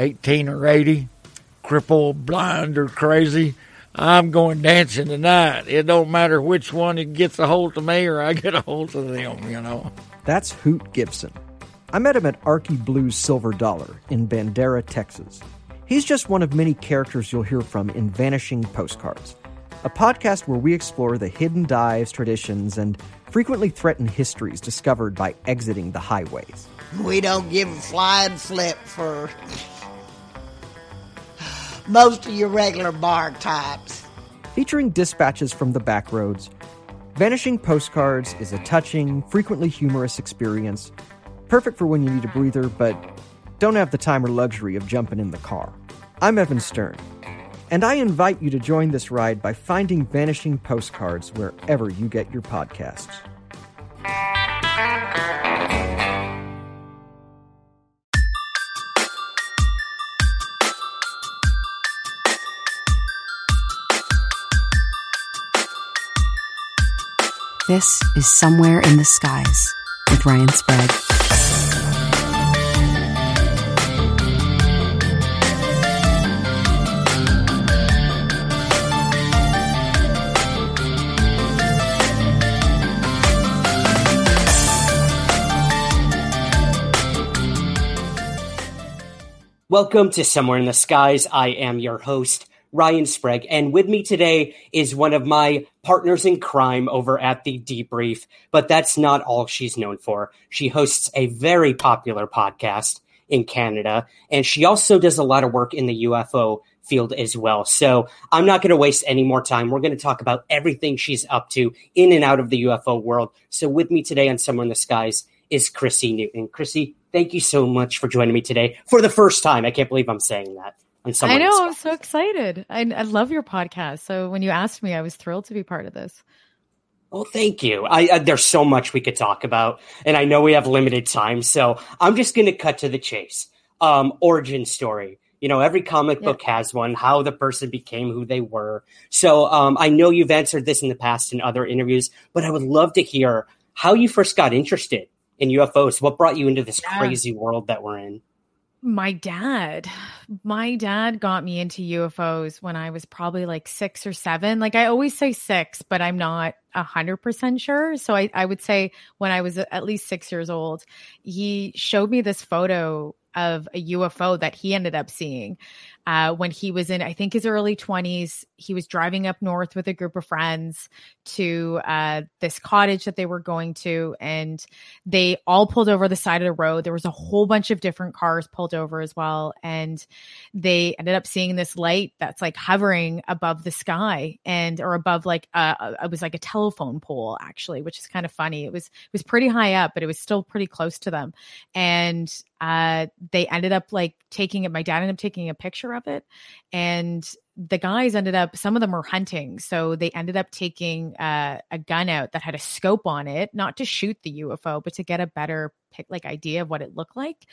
18 or 80, crippled, blind, or crazy. I'm going dancing tonight. It don't matter which one it gets a hold of me or I get a hold of them, you know. That's Hoot Gibson. I met him at Arkey Blue's Silver Dollar in Bandera, Texas. He's just one of many characters you'll hear from in Vanishing Postcards, a podcast where we explore the hidden dives, traditions, and frequently threatened histories discovered by exiting the highways. We don't give a flying flip for most of your regular bar types. Featuring dispatches from the back roads, Vanishing Postcards is a touching, frequently humorous experience, perfect for when you need a breather but don't have the time or luxury of jumping in the car. I'm Evan Stern, and I invite you to join this ride by finding Vanishing Postcards wherever you get your podcasts. This is Somewhere in the Skies with Ryan Sprague. Welcome to Somewhere in the Skies. I am your host, Ryan Sprague, and with me today is one of my partners in crime over at the Debrief. But that's not all she's known for. She hosts a very popular podcast in Canada, and she also does a lot of work in the UFO field as well. So I'm not going to waste any more time. We're going to talk about everything she's up to in and out of the UFO world. So with me today on Somewhere in the Skies is Chrissy Newton. Chrissy, thank you so much for joining me today for the first time. I can't believe I'm saying that. On I know. I'm so excited. I, I love your podcast. So when you asked me, I was thrilled to be part of this. Well, thank you. I, I, there's so much we could talk about, and I know we have limited time, so I'm just going to cut to the chase. Um, origin story. You know, every comic yeah. book has one. How the person became who they were. So um, I know you've answered this in the past in other interviews, but I would love to hear how you first got interested in UFOs. What brought you into this yeah. crazy world that we're in? My dad, my dad got me into UFOs when I was probably like six or seven. Like I always say six, but I'm not a hundred percent sure. So I, I would say when I was at least six years old, he showed me this photo of a UFO that he ended up seeing uh, when he was in, I think, his early 20s. He was driving up north with a group of friends to uh, this cottage that they were going to, and they all pulled over the side of the road. There was a whole bunch of different cars pulled over as well, and they ended up seeing this light that's like hovering above the sky and or above like it was like a telephone pole actually, which is kind of funny. It was it was pretty high up, but it was still pretty close to them, and uh, they ended up like taking it. My dad ended up taking a picture of it, and the guys ended up. Some of them were hunting, so they ended up taking uh, a gun out that had a scope on it, not to shoot the UFO, but to get a better like idea of what it looked like.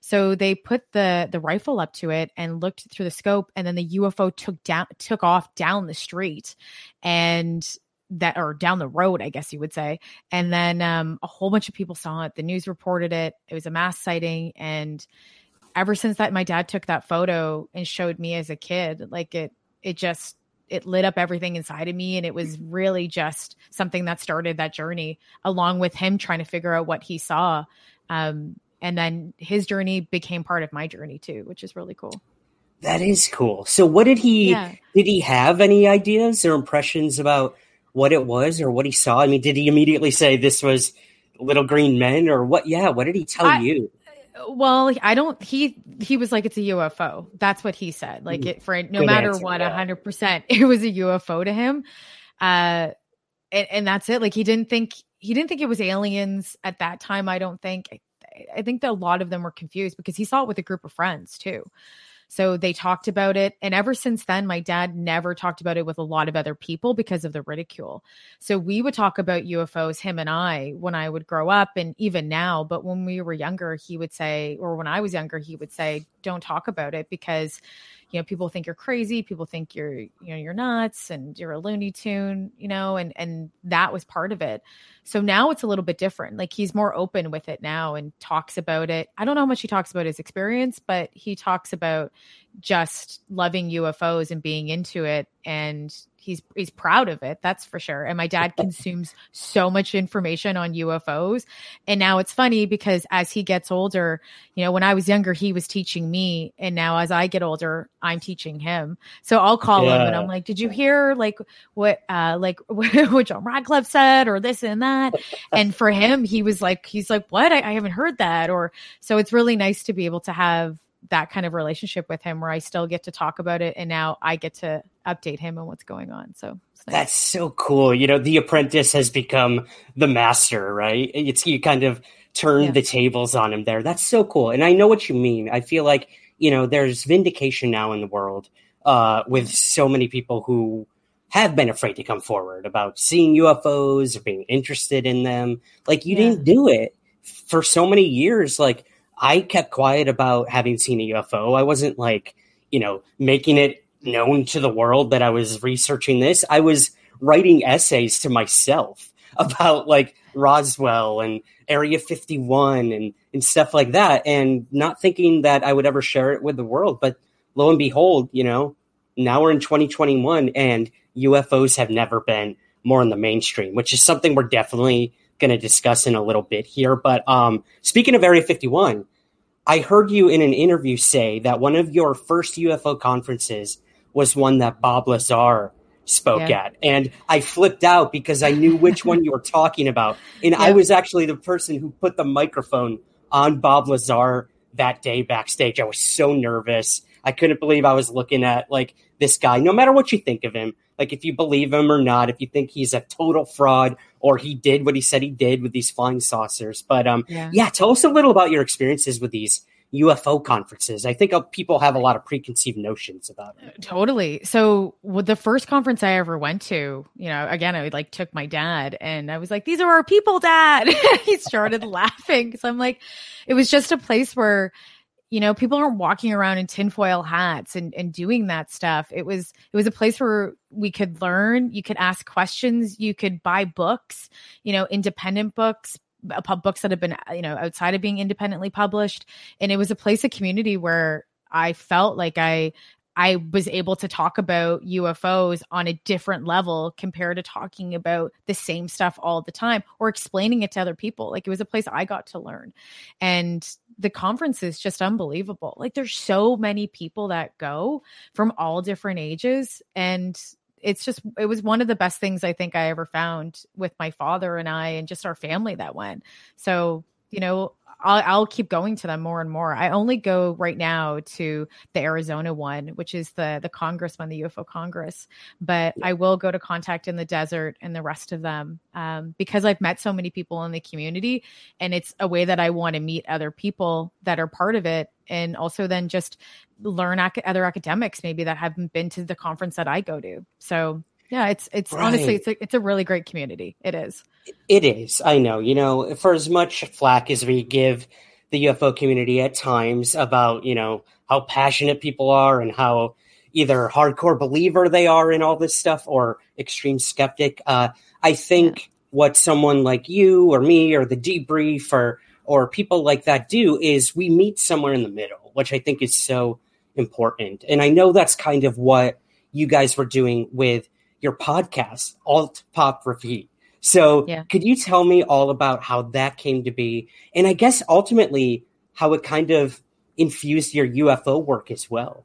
So they put the the rifle up to it and looked through the scope, and then the UFO took down took off down the street, and that or down the road, I guess you would say. And then um, a whole bunch of people saw it. The news reported it. It was a mass sighting, and ever since that, my dad took that photo and showed me as a kid. Like it, it just it lit up everything inside of me, and it was really just something that started that journey, along with him trying to figure out what he saw. Um, and then his journey became part of my journey too, which is really cool. That is cool. So, what did he? Yeah. Did he have any ideas or impressions about? what it was or what he saw? I mean, did he immediately say this was little green men or what? Yeah, what did he tell I, you? Well, I don't. He he was like it's a UFO. That's what he said. Like mm, it for no Good matter answer, what, hundred percent, it was a UFO to him. Uh, and, and that's it. Like he didn't think he didn't think it was aliens at that time. I don't think I think that a lot of them were confused because he saw it with a group of friends too. So they talked about it. And ever since then, my dad never talked about it with a lot of other people because of the ridicule. So we would talk about UFOs, him and I, when I would grow up and even now. But when we were younger, he would say, or when I was younger, he would say, don't talk about it because you know people think you're crazy people think you're you know you're nuts and you're a looney tune you know and and that was part of it. So now it's a little bit different. Like he's more open with it now and talks about it. I don't know how much he talks about his experience but he talks about just loving ufos and being into it and he's he's proud of it that's for sure. And my dad consumes so much information on UFOs and now it's funny because as he gets older you know when I was younger he was teaching me. And now as I get older I'm teaching him. So I'll call yeah. him and I'm like did you hear like what uh like what John Ratcliffe said or this and that? And for him he was like he's like what? I, I haven't heard that. Or so it's really nice to be able to have that kind of relationship with him where I still get to talk about it and now I get to update him on what's going on. So nice. that's so cool. You know, the apprentice has become the master, right? It's you kind of turn yeah. the tables on him there. That's so cool. And I know what you mean. I feel like, you know, there's vindication now in the world uh, with so many people who have been afraid to come forward about seeing UFOs or being interested in them. Like you yeah. didn't do it for so many years. Like I kept quiet about having seen a UFO. I wasn't like, you know, making it known to the world that I was researching this. I was writing essays to myself about like Roswell and Area 51 and, and stuff like that, and not thinking that I would ever share it with the world. But lo and behold, you know, now we're in 2021 and UFOs have never been more in the mainstream, which is something we're definitely going to discuss in a little bit here. But um, speaking of Area 51, I heard you in an interview say that one of your first UFO conferences was one that Bob Lazar spoke yeah. at. And I flipped out because I knew which one you were talking about. And yeah. I was actually the person who put the microphone on Bob Lazar that day backstage. I was so nervous. I couldn't believe I was looking at like this guy, no matter what you think of him, like if you believe him or not, if you think he's a total fraud or he did what he said he did with these flying saucers. But um, yeah. yeah, tell us a little about your experiences with these UFO conferences. I think people have a lot of preconceived notions about it. Totally. So, with the first conference I ever went to, you know, again, I like took my dad and I was like, "These are our people, dad." he started laughing. So I'm like, it was just a place where you know people aren't walking around in tinfoil hats and, and doing that stuff. It was it was a place where we could learn you could ask questions you could buy books you know independent books uh, books that have been you know outside of being independently published. And it was a place of community where I felt like I I was able to talk about UFOs on a different level compared to talking about the same stuff all the time or explaining it to other people. Like it was a place I got to learn. And the conference is just unbelievable. Like there's so many people that go from all different ages and it's just it was one of the best things I think I ever found with my father and I and just our family that went. So, you know, I'll, I'll keep going to them more and more. I only go right now to the Arizona one, which is the the Congress one, the UFO Congress. But I will go to Contact in the Desert and the rest of them um, because I've met so many people in the community, and it's a way that I want to meet other people that are part of it, and also then just learn ac- other academics maybe that haven't been to the conference that I go to. So yeah, it's it's right. honestly it's a it's a really great community. It is. It is. I know. You know, for as much flack as we give the UFO community at times about, you know, how passionate people are and how either hardcore believer they are in all this stuff or extreme skeptic, uh, I think yeah. what someone like you or me or the debrief or or people like that do is we meet somewhere in the middle, which I think is so important. And I know that's kind of what you guys were doing with your podcast, Alt Pop Repeat. So, yeah. could you tell me all about how that came to be? And I guess ultimately, how it kind of infused your UFO work as well.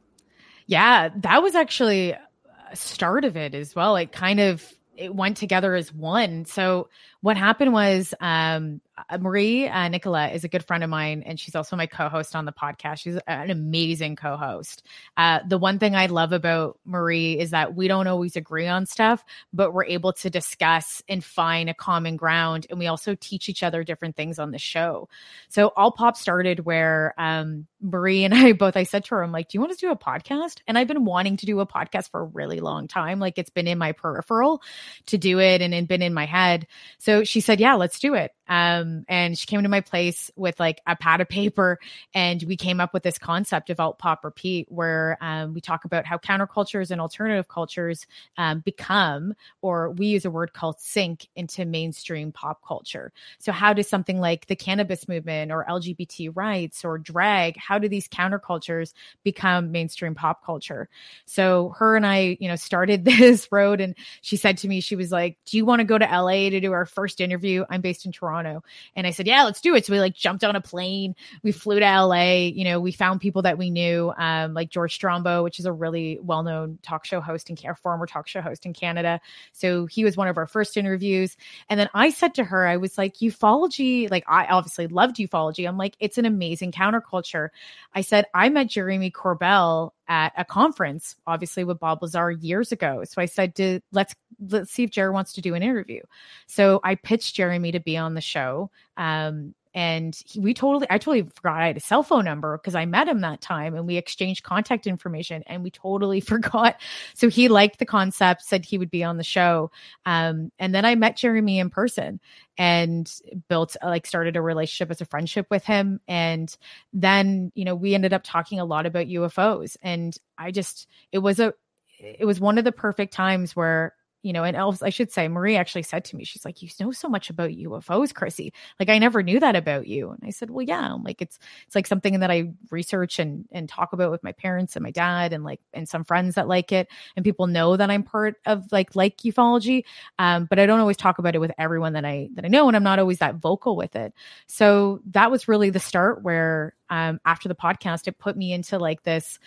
Yeah, that was actually a start of it as well. It kind of it went together as one. So what happened was um, uh, Marie uh, Nicola is a good friend of mine, and she's also my co-host on the podcast. She's an amazing co-host. Uh, the one thing I love about Marie is that we don't always agree on stuff, but we're able to discuss and find a common ground, and we also teach each other different things on the show. So Alt Pop started where um, Marie and I both. I said to her, "I'm like, do you want to do a podcast?" And I've been wanting to do a podcast for a really long time. Like it's been in my peripheral to do it, and it's been in my head. So she said, "Yeah, let's do it." Um, and she came to my place with like a pad of paper, and we came up with this concept of alt pop repeat, where um, we talk about how countercultures and alternative cultures um, become, or we use a word called sink into mainstream pop culture. So, how does something like the cannabis movement or LGBT rights or drag, how do these countercultures become mainstream pop culture? So, her and I, you know, started this road, and she said to me, she was like, "Do you want to go to LA to do our first interview?" I'm based in Toronto. Toronto. And I said, yeah, let's do it. So we like jumped on a plane. We flew to LA. You know, we found people that we knew, um, like George Strombo, which is a really well known talk show host and former talk show host in Canada. So he was one of our first interviews. And then I said to her, I was like, ufology, like I obviously loved ufology. I'm like, it's an amazing counterculture. I said, I met Jeremy Corbell at a conference, obviously with Bob Lazar years ago. So I said, let's let's see if Jerry wants to do an interview. So I pitched Jeremy to be on the show. Um, and he, we totally i totally forgot i had a cell phone number because i met him that time and we exchanged contact information and we totally forgot. So he liked the concept said he would be on the show um, and then i met jeremy in person and built like started a relationship as a friendship with him. And then you know we ended up talking a lot about ufos and i just it was a it was one of the perfect times where you know, and else I should say, Marie actually said to me, she's like, you know so much about UFOs, Chrissy. Like, I never knew that about you. And I said, well, yeah, I'm like, it's, it's like something that I research and, and talk about with my parents and my dad and like, and some friends that like it. And people know that I'm part of like, like ufology. Um, but I don't always talk about it with everyone that I, that I know. And I'm not always that vocal with it. So that was really the start where, um, after the podcast, it put me into like this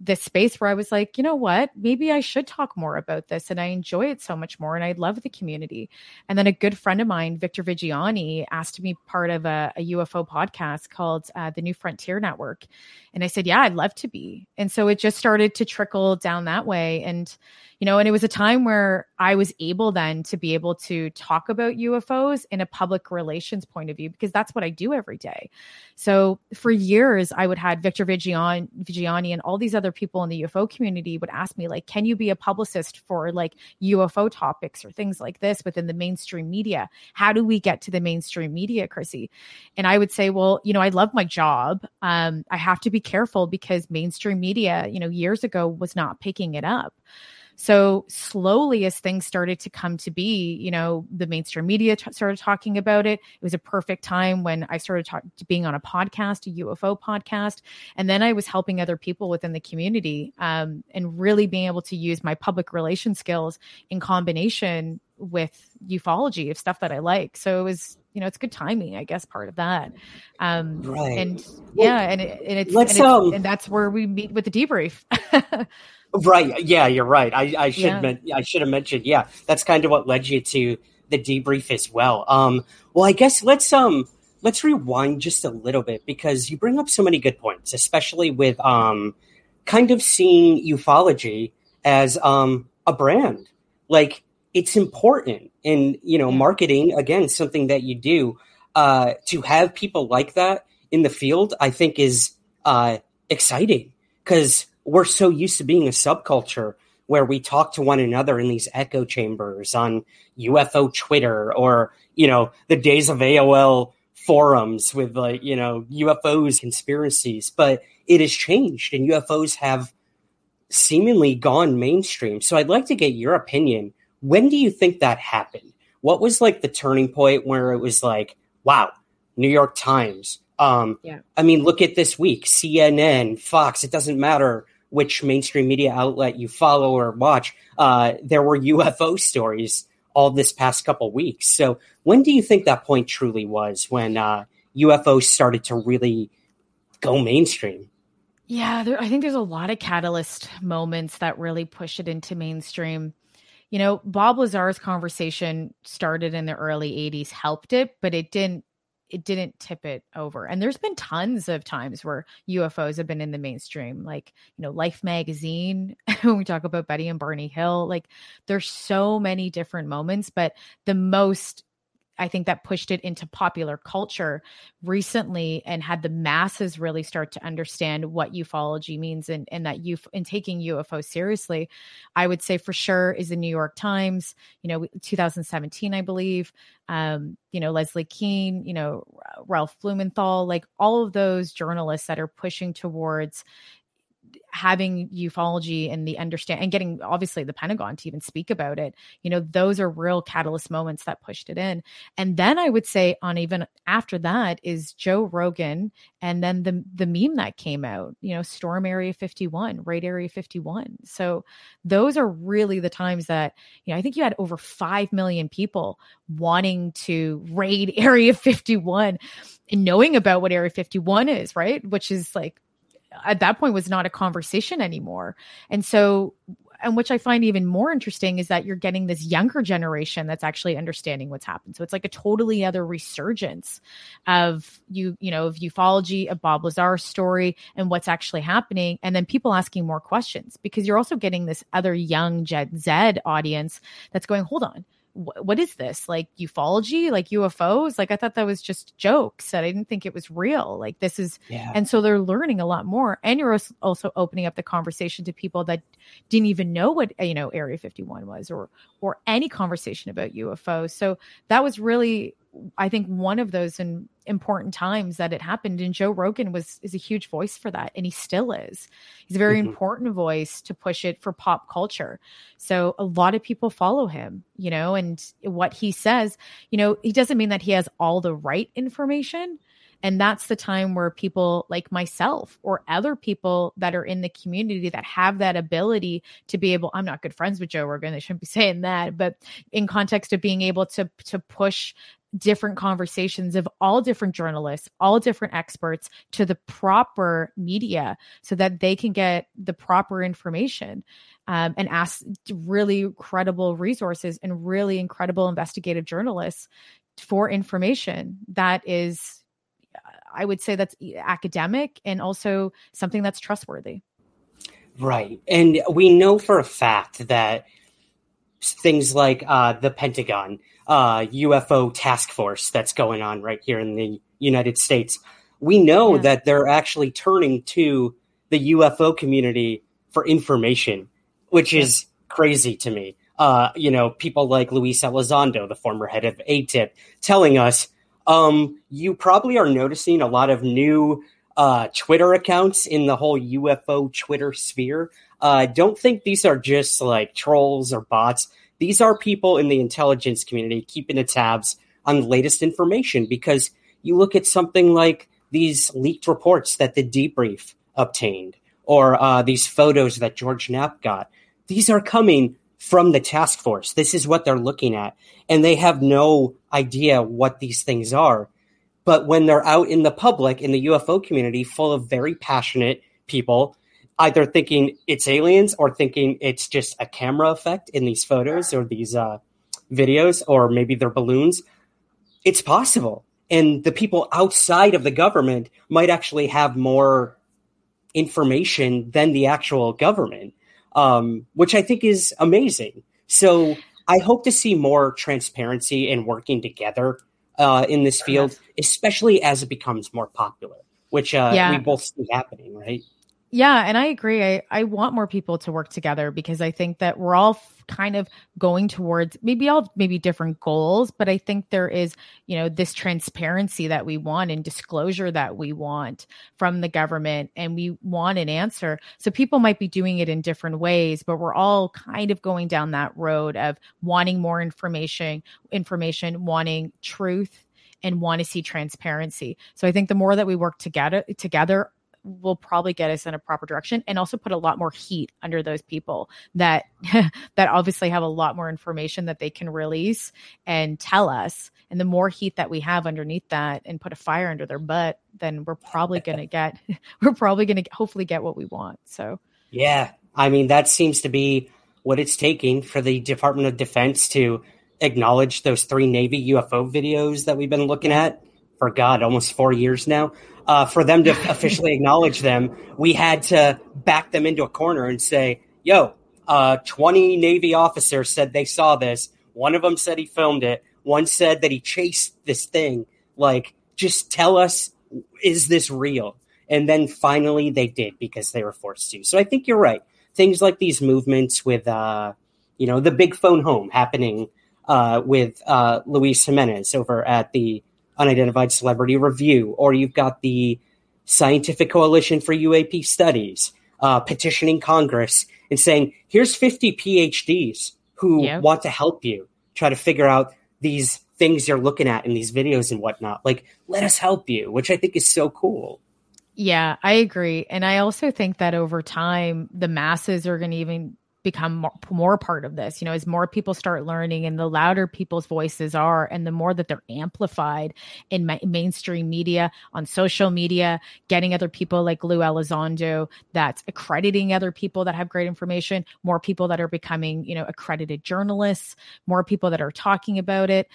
this space where I was like, you know what? Maybe I should talk more about this. And I enjoy it so much more. And I love the community. And then a good friend of mine, Victor Viggiani, asked to be part of a, a UFO podcast called uh, the New Frontier Network. And I said, yeah, I'd love to be. And so it just started to trickle down that way. And, you know, and it was a time where I was able then to be able to talk about UFOs in a public relations point of view, because that's what I do every day. So for years, I would have Victor Viggiani, Viggiani and all these other people in the UFO community would ask me, like, can you be a publicist for like UFO topics or things like this within the mainstream media? How do we get to the mainstream media, Chrissy? And I would say, well, you know, I love my job. Um, I have to be careful because mainstream media, you know, years ago was not picking it up. So slowly, as things started to come to be, you know, the mainstream media t- started talking about it. It was a perfect time when I started talk- being on a podcast, a UFO podcast, and then I was helping other people within the community um, and really being able to use my public relation skills in combination with ufology of stuff that I like. So it was, you know, it's good timing, I guess, part of that. Um, right. And yeah, and, it, and it's, and, it's um, and that's where we meet with the debrief. Right. Yeah, you're right. I, I should yeah. men- I should have mentioned. Yeah, that's kind of what led you to the debrief as well. Um, well, I guess let's um let's rewind just a little bit because you bring up so many good points, especially with um kind of seeing ufology as um a brand. Like it's important in you know marketing again something that you do uh to have people like that in the field i think is uh exciting because we're so used to being a subculture where we talk to one another in these echo chambers on UFO Twitter or, you know, the days of AOL forums with like, you know, UFOs, conspiracies, but it has changed and UFOs have seemingly gone mainstream. So I'd like to get your opinion. When do you think that happened? What was like the turning point where it was like, wow, New York Times, um, yeah. I mean, look at this week CNN, Fox, it doesn't matter which mainstream media outlet you follow or watch. Uh, there were UFO stories all this past couple weeks. So, when do you think that point truly was when uh, UFOs started to really go mainstream? Yeah, there, I think there's a lot of catalyst moments that really push it into mainstream you know, Bob Lazar's conversation started in the early 80s, helped it, but it didn't it didn't tip it over. And there's been tons of times where UFOs have been in the mainstream, like, you know, Life magazine, when we talk about Betty and Barney Hill, like there's so many different moments, but the most I think that pushed it into popular culture recently and had the masses really start to understand what ufology means and, and that you in taking UFO seriously, I would say for sure is the New York Times, you know, 2017, I believe, um, you know, Leslie Kean, you know, Ralph Blumenthal, like all of those journalists that are pushing towards having ufology and the understand and getting obviously the Pentagon to even speak about it, you know, those are real catalyst moments that pushed it in. And then I would say on even after that is Joe Rogan and then the the meme that came out, you know, Storm Area 51, Raid Area 51. So those are really the times that, you know, I think you had over 5 million people wanting to raid Area 51 and knowing about what Area 51 is, right? Which is like at that point was not a conversation anymore. And so and which I find even more interesting is that you're getting this younger generation that's actually understanding what's happened. So it's like a totally other resurgence of you, you know, of ufology, of Bob Lazar's story and what's actually happening. And then people asking more questions because you're also getting this other young Gen Z audience that's going, hold on, what is this? Like ufology? Like ufos like i thought that was just jokes that i didn't think it was real. Like this is yeah. and so they're learning a lot more. And you're also opening up the conversation to people that didn't even know what you know area 51 was or or any conversation about ufos so that was really I think one of those in, important times that it happened, and Joe Rogan was is a huge voice for that, and he still is. He's a very mm-hmm. important voice to push it for pop culture. So a lot of people follow him, you know, and what he says, you know, he doesn't mean that he has all the right information. And that's the time where people like myself or other people that are in the community that have that ability to be able, I'm not good friends with Joe Rogan. They shouldn't be saying that, but in context of being able to, to push different conversations of all different journalists, all different experts to the proper media so that they can get the proper information um, and ask really credible resources and really incredible investigative journalists for information that is, I would say, that's academic and also something that's trustworthy. Right. And we know for a fact that things like uh, the Pentagon, uh, UFO task force that's going on right here in the United States. We know yeah. that they're actually turning to the UFO community for information, which is crazy to me. Uh, you know, people like Luis Elizondo, the former head of ATIP, telling us, um, you probably are noticing a lot of new uh, Twitter accounts in the whole UFO Twitter sphere. Uh, don't think these are just like trolls or bots. These are people in the intelligence community keeping the tabs on the latest information because you look at something like these leaked reports that the debrief obtained or uh, these photos that George Knapp got. These are coming from the task force. This is what they're looking at. And they have no idea what these things are. But when they're out in the public, in the UFO community, full of very passionate people either thinking it's aliens or thinking it's just a camera effect in these photos or these uh, videos, or maybe they're balloons. It's possible. And the people outside of the government might actually have more information than the actual government, um, which I think is amazing. So I hope to see more transparency and working together uh, in this field, especially as it becomes more popular, which uh, yeah. we both see happening, right? Yeah, and I agree. I, I want more people to work together because I think that we're all f- kind of going towards maybe all maybe different goals, but I think there is, you know, this transparency that we want and disclosure that we want from the government and we want an answer. So people might be doing it in different ways, but we're all kind of going down that road of wanting more information, information, wanting truth and want to see transparency. So I think the more that we work together together will probably get us in a proper direction and also put a lot more heat under those people that that obviously have a lot more information that they can release and tell us. And the more heat that we have underneath that and put a fire under their butt then we're probably going to get we're probably going to hopefully get what we want. So yeah. I mean that seems to be what it's taking for the Department of Defense to acknowledge those three Navy UFO videos that we've been looking at for God almost four years now. Uh, for them to officially acknowledge them, we had to back them into a corner and say, "Yo, uh, 20 Navy officers said they saw this. One of them said he filmed it. One said that he chased this thing. Like, just tell us, is this real?" And then finally, they did because they were forced to. So I think you're right. Things like these movements with, uh, you know, the big phone home happening uh, with uh, Luis Jimenez over at the Unidentified Celebrity Review, or you've got the Scientific Coalition for UAP Studies uh, petitioning Congress and saying, here's 50 PhDs who yep. want to help you try to figure out these things you're looking at in these videos and whatnot. Like, let us help you, which I think is so cool. Yeah, I agree. And I also think that over time, the masses are going to even become more, more, part of this you know as more people start learning and the louder people's voices are and the more that they're amplified in ma- mainstream media on social media getting other people like lou elizondo that's accrediting other people that have great information more people that are becoming you know accredited journalists more people that are talking about it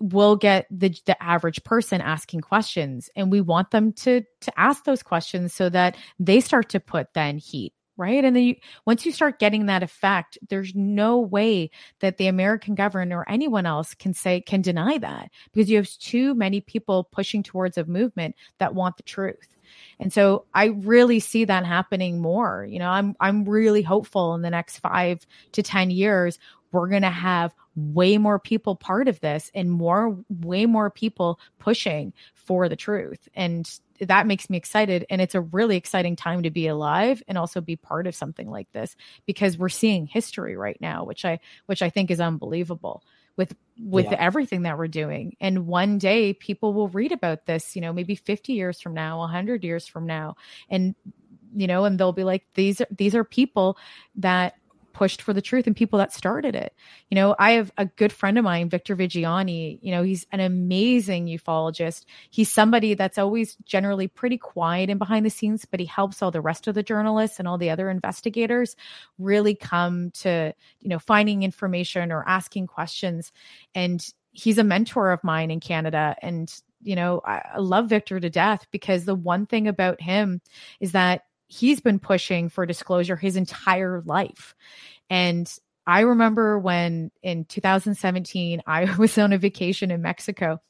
we'll get the the average person asking questions and we want them to to ask those questions so that they start to put then heat right and then you, once you start getting that effect there's no way that the american government or anyone else can say can deny that because you have too many people pushing towards a movement that want the truth and so I really see that happening more. You know, I'm I'm really hopeful in the next 5 to 10 years we're going to have way more people part of this and more way more people pushing for the truth and that makes me excited and it's a really exciting time to be alive and also be part of something like this because we're seeing history right now which i which i think is unbelievable with with yeah. everything that we're doing and one day people will read about this you know maybe 50 years from now 100 years from now and you know and they'll be like these are these are people that pushed for the truth and people that started it. You know, I have a good friend of mine, Victor Viggiani. You know, he's an amazing ufologist. He's somebody that's always generally pretty quiet and behind the scenes, but he helps all the rest of the journalists and all the other investigators really come to, you know, finding information or asking questions. And he's a mentor of mine in Canada. And, you know, I, love Victor to death because the one thing about him is that he's been pushing for disclosure his entire life. And I remember when in 2017, I was on a vacation in Mexico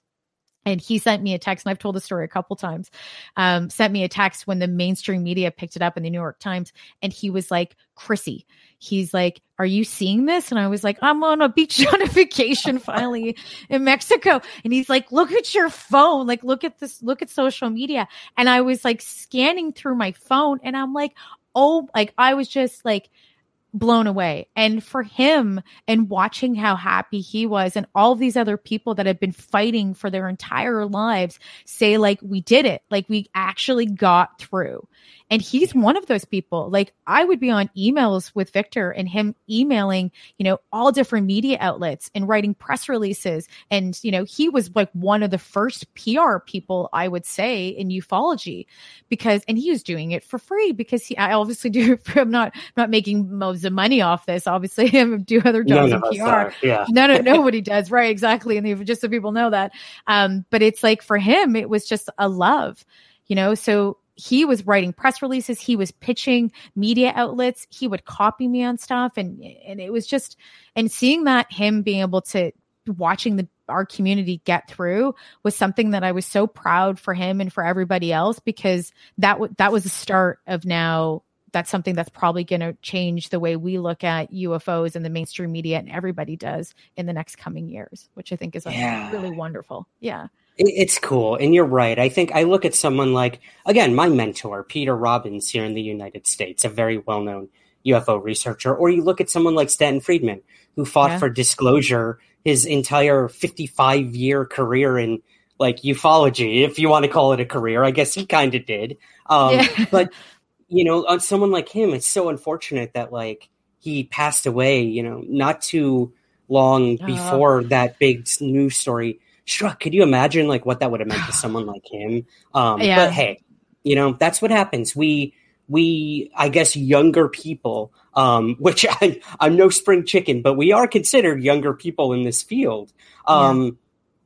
and he sent me a text and i've told the story a couple times um, sent me a text when the mainstream media picked it up in the new york times and he was like chrissy he's like are you seeing this? And i was like i'm on a beach on a vacation finally in mexico. And he's like look at your phone like look at this look at social media. And i was like scanning through my phone and i'm like oh like i was just like blown away. And for him and watching how happy he was and all these other people that have been fighting for their entire lives say like we did it, like we actually got through. And he's one of those people. Like I would be on emails with Victor and him emailing, you know, all different media outlets and writing press releases. And, you know, he was like one of the first PR people I would say in ufology because, and he was doing it for free because he, I obviously do, I'm not, not making most of money off this. Obviously I do other jobs in PR. Are, yeah. no, no, nobody does. Right. Exactly. And just so people know that. Um, but it's like for him, it was just a love, you know, so he was writing press releases he was pitching media outlets he would copy me on stuff and and it was just and seeing that him being able to watching the our community get through was something that I was so proud for him and for everybody else because that w- that was the start of now that's something that's probably going to change the way we look at UFOs and the mainstream media and everybody does in the next coming years, which I think is yeah. really wonderful. Yeah. It's cool. And you're right. I think I look at someone like, again, my mentor, Peter Robbins here in the United States, a very well known UFO researcher. Or you look at someone like Stanton Friedman, who fought yeah. for disclosure his entire 55 year career in like ufology, if you want to call it a career. I guess he kind of did. Um, yeah. but, you know, on someone like him, it's so unfortunate that like he passed away, you know, not too long uh-huh. before uh, that big news story struck. Could you imagine like what that would have meant to someone like him? Um, yeah. But hey, you know that's what happens. We we I guess younger people um, which I, I'm no spring chicken, but we are considered younger people in this field. Um, yeah.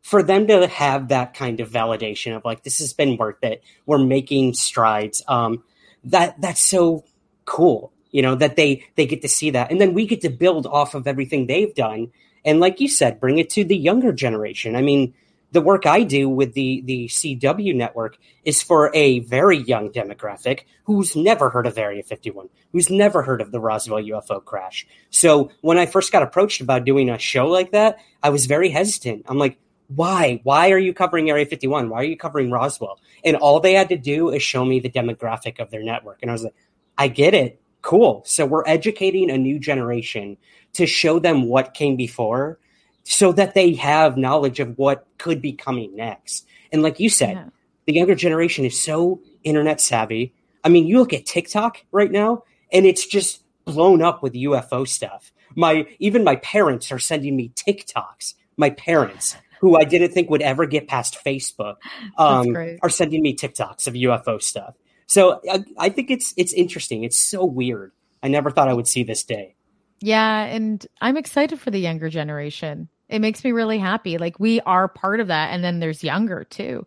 For them to have that kind of validation of like this has been worth it, we're making strides. Um, that that's so cool, you know, that they they get to see that, and then we get to build off of everything they've done, and like you said, bring it to the younger generation. I mean, the work I do with the the CW network is for a very young demographic who's never heard of Area 51, who's never heard of the Roswell UFO crash. So when I first got approached about doing a show like that, I was very hesitant. I'm like, why? Why are you covering Area 51? Why are you covering Roswell? And all they had to do is show me the demographic of their network. And I was like, I get it. Cool. So we're educating a new generation to show them what came before so that they have knowledge of what could be coming next. And like you said, yeah. the younger generation is so internet savvy. I mean, you look at TikTok right now and it's just blown up with UFO stuff. My even my parents are sending me TikToks. My parents, who I didn't think would ever get past Facebook, um, are sending me TikToks of UFO stuff. So I, I think it's it's interesting. It's so weird. I never thought I would see this day. Yeah, and I'm excited for the younger generation. It makes me really happy. Like we are part of that. And then there's younger too.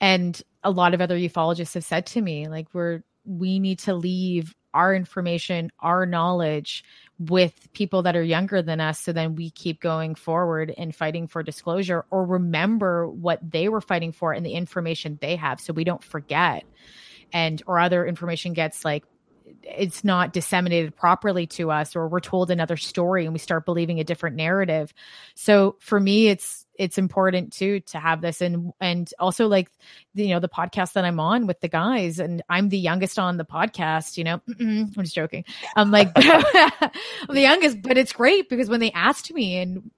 And a lot of other ufologists have said to me, like, we're, we need to leave our information, our knowledge with people that are younger than us. So then we keep going forward and fighting for disclosure or remember what they were fighting for and the information they have so we don't forget. And or other information gets like it's not disseminated properly to us or we're told another story and we start believing a different narrative so for me it's it's important too to have this and and also like you know the podcast that i'm on with the guys and i'm the youngest on the podcast you know? I'm just joking. I'm like i'm the youngest but it's great because when they asked me and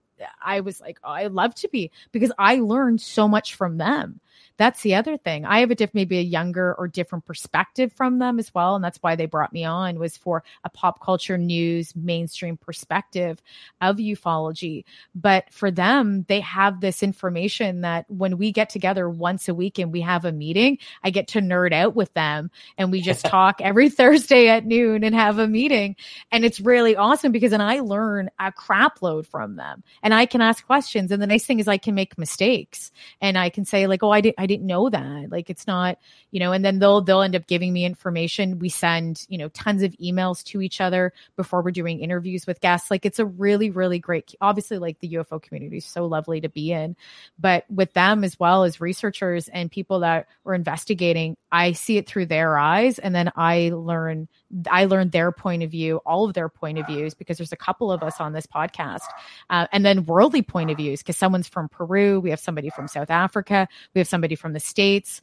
i was like oh, i love to be because i learned so much from them that's the other thing. I have a diff, maybe a younger or different perspective from them as well. And that's why they brought me on was for a pop culture news mainstream perspective of ufology. But for them, they have this information that when we get together once a week and we have a meeting, I get to nerd out with them and we just talk every Thursday at noon and have a meeting. And it's really awesome because then I learn a crap load from them and I can ask questions. And the nice thing is I can make mistakes and I can say like, oh, I did, I I didn't know that. Like it's not, you know, and then they'll they'll end up giving me information. We send, you know, tons of emails to each other before we're doing interviews with guests. Like it's a really, really great obviously like the UFO community is so lovely to be in. But with them as well as researchers and people that were investigating, I see it through their eyes and then I learn I learn their point of view, all of their point of views, because there's a couple of us on this podcast, uh, and then worldly point of views, because someone's from Peru, we have somebody from South Africa, we have somebody from the States.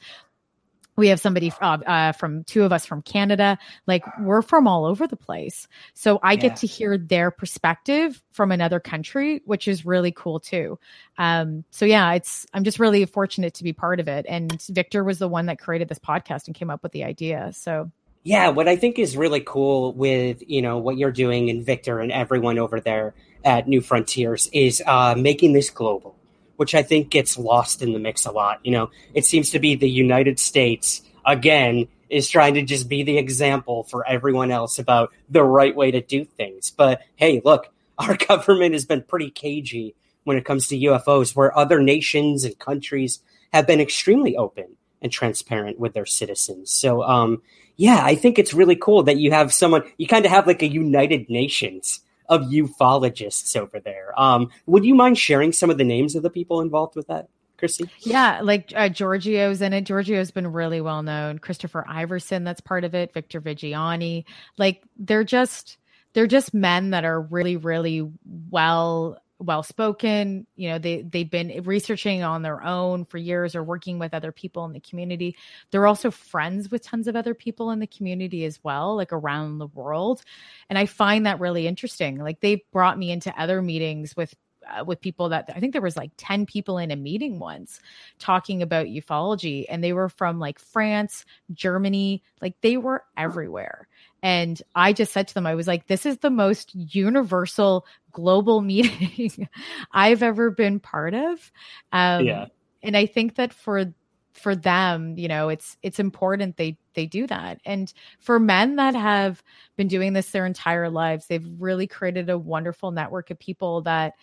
We have somebody uh, uh, from two of us from Canada. Like we're from all over the place. So I yeah. get to hear their perspective from another country, which is really cool too. Um, so yeah, it's, I'm just really fortunate to be part of it. And Victor was the one that created this podcast and came up with the idea. So yeah, what I think is really cool with you know what you're doing and Victor and everyone over there at New Frontiers is uh, making this global, which I think gets lost in the mix a lot. You know, it seems to be the United States again is trying to just be the example for everyone else about the right way to do things. But hey, look, our government has been pretty cagey when it comes to UFOs, where other nations and countries have been extremely open and transparent with their citizens. So, um, yeah, I think it's really cool that you have someone, you kind of have like a United Nations of ufologists over there. Um, would you mind sharing some of the names of the people involved with that? Christy? Yeah, like uh, Giorgio's in it. Giorgio's been really well known. Christopher Iverson, that's part of it. Victor Viggiani. Like they're just they're just men that are really, really well well spoken you know they they've been researching on their own for years or working with other people in the community. They're also friends with tons of other people in the community as well like around the world. And i find that really interesting. Like they brought me into other meetings with uh, with people that I think there was like 10 people in a meeting once talking about ufology. And they were from like France, Germany, like they were everywhere. And I just said to them, I was like, this is the most universal global meeting I've ever been part of. Um, yeah. And I think that for for them, you know, it's it's important they they do that. And for men that have been doing this their entire lives, they've really created a wonderful network of people that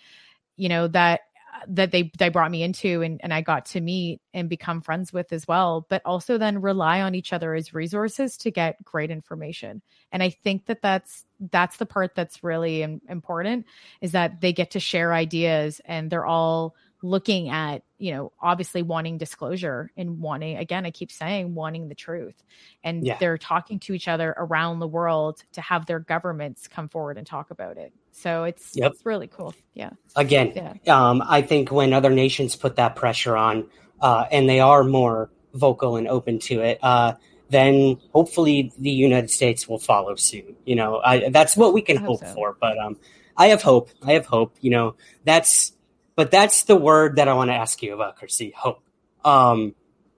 you know that that they they brought me into and, and I got to meet and become friends with as well, but also then rely on each other as resources to get great information. And I think that that's that's the part that's really important is that they get to share ideas and they're all looking at you know obviously wanting disclosure and wanting again i keep saying wanting the truth and yeah. they're talking to each other around the world to have their governments come forward and talk about it so it's yep. it's really cool yeah again yeah. um i think when other nations put that pressure on uh and they are more vocal and open to it uh then hopefully the united states will follow suit you know I, that's what we can hope so. for but um i have hope i have hope you know that's but that's the word that I want to ask you about, Chrissy. Hope. Um,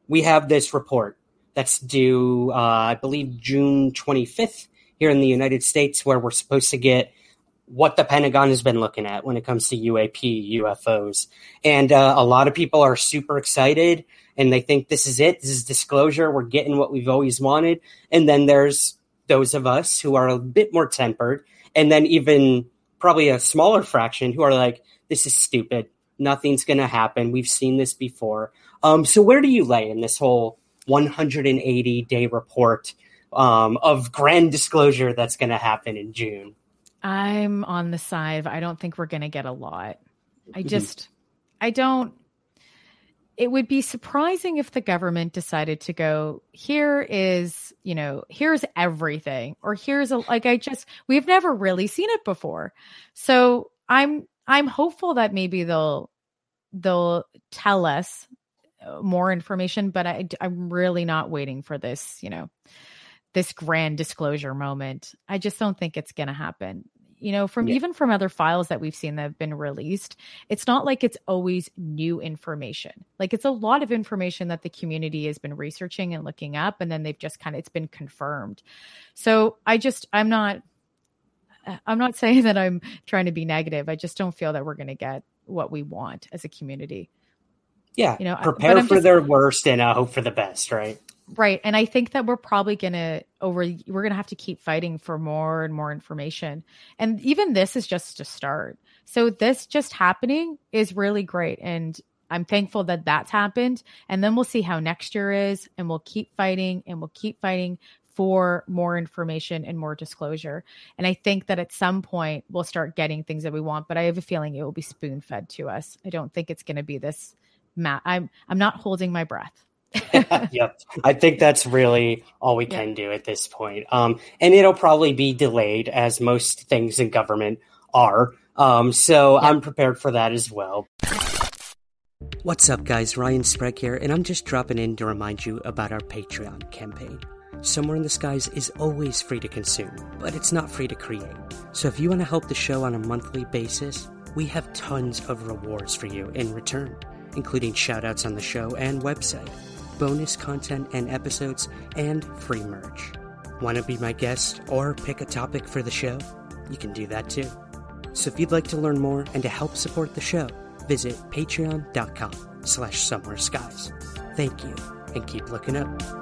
we have this report that's due, uh, I believe, June 25th here in the United States, where we're supposed to get what the Pentagon has been looking at when it comes to UAP, UFOs. And uh, a lot of people are super excited and they think this is it. This is disclosure. We're getting what we've always wanted. And then there's those of us who are a bit more tempered. And then even probably a smaller fraction who are like, this is stupid. Nothing's going to happen. We've seen this before. Um, so where do you lay in this whole 180 day report um, of grand disclosure that's going to happen in June? I'm on the side. I don't think we're going to get a lot. I mm-hmm. just, I don't. It would be surprising if the government decided to go, here is, you know, here's everything, or here's a, like, I just, we've never really seen it before. So I'm I'm hopeful that maybe they'll they'll tell us uh, more information, but I, I'm really not waiting for this, you know, this grand disclosure moment. I just don't think it's going to happen. You know, from yeah. even from other files that we've seen that have been released, it's not like it's always new information. Like it's a lot of information that the community has been researching and looking up, and then they've just kind of it's been confirmed. So I just I'm not I'm not saying that I'm trying to be negative. I just don't feel that we're going to get what we want as a community. Yeah, you know, prepare for just, their worst and uh, hope for the best, right? Right, and I think that we're probably going to over. We're going to have to keep fighting for more and more information, and even this is just a start. So this just happening is really great, and I'm thankful that that's happened. And then we'll see how next year is, and we'll keep fighting, and we'll keep fighting for more information and more disclosure. And I think that at some point we'll start getting things that we want, but I have a feeling it will be spoon fed to us. I don't think it's going to be this. Ma- I'm I'm not holding my breath. yep. I think that's really all we can do at this point. Um, and it'll probably be delayed as most things in government are. Um, so I'm prepared for that as well. What's up, guys? Ryan Sprague here, and I'm just dropping in to remind you about our Patreon campaign. Somewhere in the Skies is always free to consume, but it's not free to create. So if you want to help the show on a monthly basis, we have tons of rewards for you in return, including shoutouts on the show and website, bonus content and episodes, and free merch. Want to be my guest or pick a topic for the show? You can do that too. So if you'd like to learn more and to help support the show, visit patreon.com slash somewhere skies. Thank you, and keep looking up.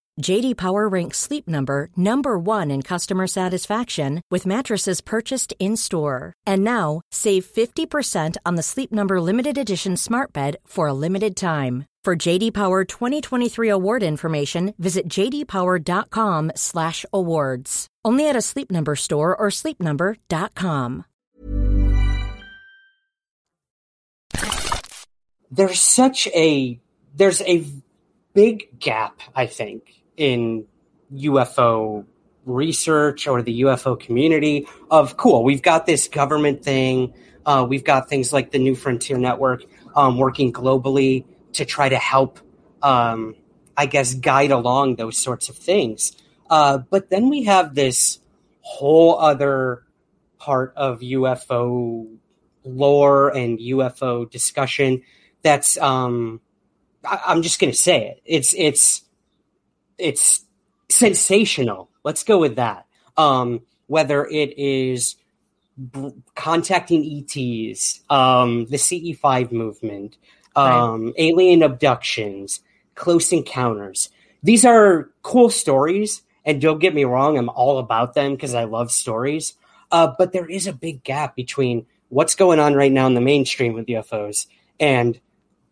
JD Power ranks Sleep Number number 1 in customer satisfaction with mattresses purchased in-store. And now, save 50% on the Sleep Number limited edition Smart Bed for a limited time. For JD Power 2023 award information, visit jdpower.com/awards. Only at a Sleep Number store or sleepnumber.com. There's such a there's a big gap, I think, in UFO research or the UFO community of cool, we've got this government thing, uh, we've got things like the New Frontier Network um, working globally to try to help, um, I guess, guide along those sorts of things. Uh, but then we have this whole other part of UFO lore and UFO discussion that's um, I, am just going to say it. It's it's it's sensational. Let's go with that. Um, whether it is b- contacting ETs, um, the CE5 movement, um, right. alien abductions, close encounters. These are cool stories, and don't get me wrong, I'm all about them because I love stories. Uh, but there is a big gap between what's going on right now in the mainstream with UFOs and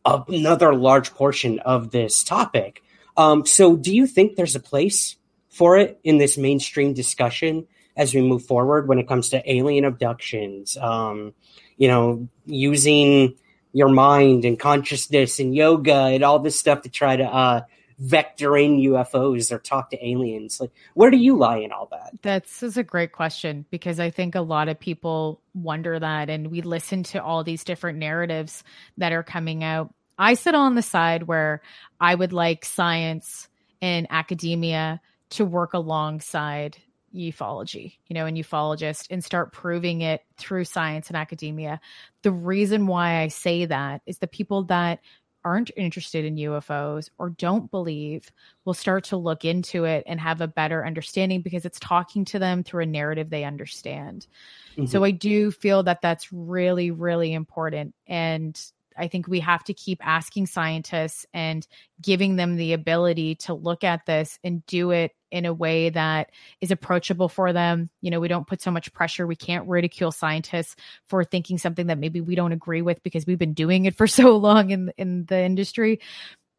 another large portion of this topic. Um, so, do you think there's a place for it in this mainstream discussion as we move forward when it comes to alien abductions? Um, you know, using your mind and consciousness and yoga and all this stuff to try to uh, vector in UFOs or talk to aliens. Like, where do you lie in all that? That's, that's a great question because I think a lot of people wonder that, and we listen to all these different narratives that are coming out I sit on the side where I would like science and academia to work alongside ufology, you know, and ufologists and start proving it through science and academia. The reason why I say that is the people that aren't interested in UFOs or don't believe will start to look into it and have a better understanding because it's talking to them through a narrative they understand. Mm-hmm. So I do feel that that's really, really important. And I think we have to keep asking scientists and giving them the ability to look at this and do it in a way that is approachable for them. You know, we don't put so much pressure. We can't ridicule scientists for thinking something that maybe we don't agree with because we've been doing it for so long in in the industry.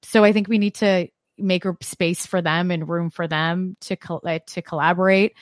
So I think we need to make space for them and room for them to uh, to collaborate.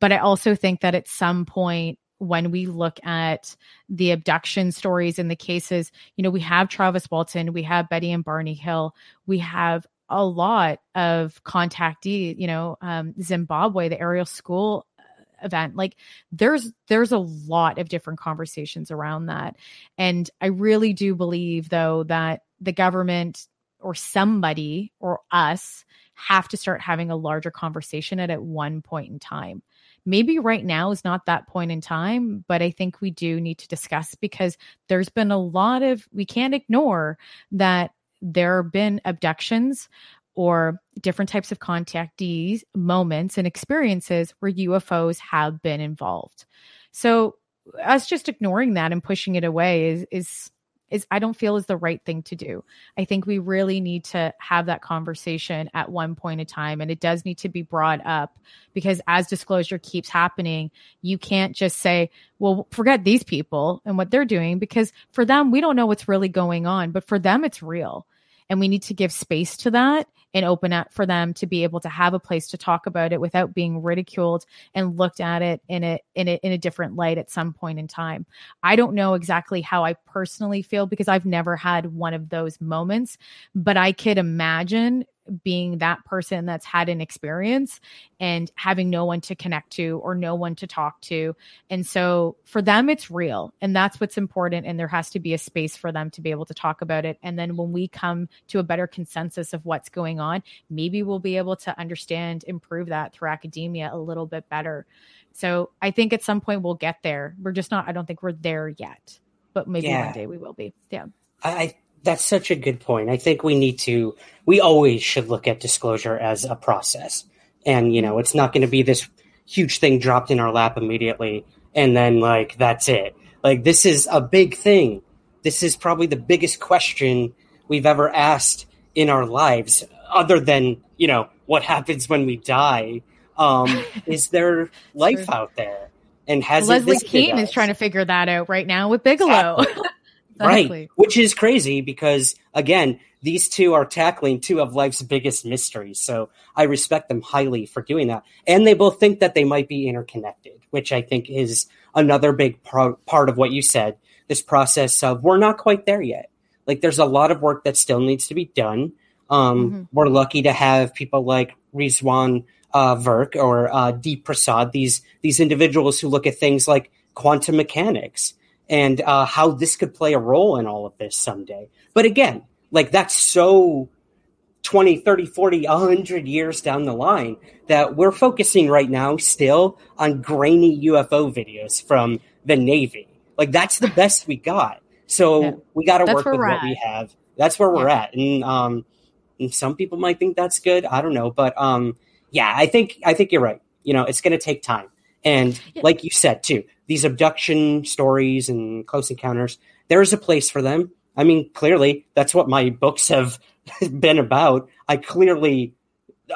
But I also think that at some point when we look at the abduction stories and the cases, you know, we have Travis Walton, we have Betty and Barney Hill, we have a lot of contactee, you know, um, Zimbabwe, the Ariel School uh, event. Like there's there's a lot of different conversations around that. And i really do believe though that the government or somebody or us have to start having a larger conversation at at one point in time maybe right now is not that point in time, but I think we do need to discuss because there's been a lot of, we can't ignore that there have been abductions or different types of contactees moments and experiences where UFOs have been involved. So us just ignoring that and pushing it away is is is I don't feel is the right thing to do. I think we really need to have that conversation at one point in time and it does need to be brought up because as disclosure keeps happening, you can't just say, well, forget these people and what they're doing because for them we don't know what's really going on, but for them it's real. And we need to give space to that and open up for them to be able to have a place to talk about it without being ridiculed and looked at it in a in a in a different light at some point in time. I don't know exactly how I personally feel because I've never had one of those moments, but I could imagine being that person that's had an experience and having no one to connect to or no one to talk to. And so for them, it's real. And that's what's important. And there has to be a space for them to be able to talk about it. And then when we come to a better consensus of what's going on, maybe we'll be able to understand, improve that through academia a little bit better. So I think at some point we'll get there. We're just not, I don't think we're there yet, but maybe yeah. one day we will be. Yeah. I, I that's such a good point. I think we need to. We always should look at disclosure as a process, and you know, it's not going to be this huge thing dropped in our lap immediately, and then like that's it. Like this is a big thing. This is probably the biggest question we've ever asked in our lives, other than you know what happens when we die. Um, is there life out there? And has Leslie Kean is trying to figure that out right now with Bigelow. Right. Exactly. Which is crazy because, again, these two are tackling two of life's biggest mysteries. So I respect them highly for doing that. And they both think that they might be interconnected, which I think is another big pro- part of what you said. This process of we're not quite there yet. Like there's a lot of work that still needs to be done. Um, Mhm. We're lucky to have people like Rizwan uh, Virk or uh, Deep Prasad, these these individuals who look at things like quantum mechanics and uh, how this could play a role in all of this someday. But again, like that's so 20, 30, 40, 100 years down the line that we're focusing right now still on grainy UFO videos from the Navy. Like that's the best we got. So Yeah. we got to work with what at. we have. That's where we're Yeah. at. And um and some people might think that's good. I don't know, but um yeah, I think I think you're right. You know, it's going to take time. And like you said too, these abduction stories and close encounters, there is a place for them. I mean, clearly that's what my books have been about. I clearly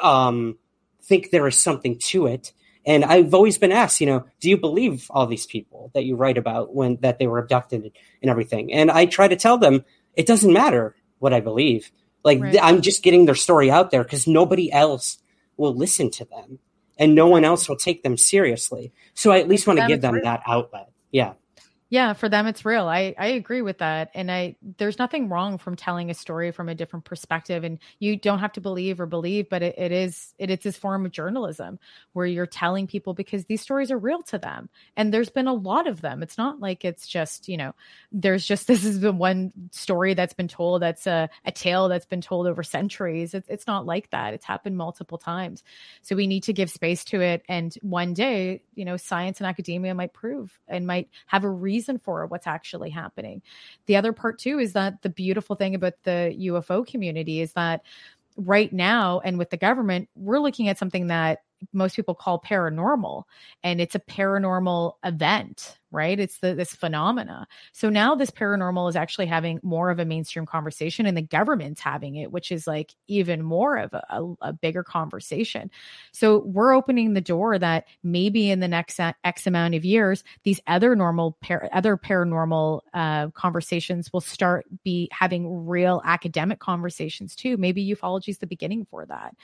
um, think there is something to it. And I've always been asked, you know, do you believe all these people that you write about when that they were abducted and everything? And I try to tell them it doesn't matter what I believe. Like Right. I'm just getting their story out there because nobody else will listen to them, and no one else will take them seriously. So I at least want to give them that outlet. Yeah. Yeah, for them it's real. I I agree with that. And I there's nothing wrong from telling a story from a different perspective and you don't have to believe or believe, but it, it is it, it's this form of journalism where you're telling people because these stories are real to them. And there's been a lot of them. It's not like it's just, you know, there's just this is the one story that's been told that's a, a tale that's been told over centuries. It's it's not like that. It's happened multiple times. So we need to give space to it. And one day, you know, science and academia might prove and might have a reason for what's actually happening. The other part, too, is that the beautiful thing about the UFO community is that right now and with the government, we're looking at something that most people call paranormal and it's a paranormal event right? It's the this phenomena. So now this paranormal is actually having more of a mainstream conversation and the government's having it which is like even more of a, a, bigger conversation. So we're opening the door that maybe in the next x amount of years these other normal par- other paranormal uh, conversations will start be having real academic conversations too. Maybe ufology is the beginning for that.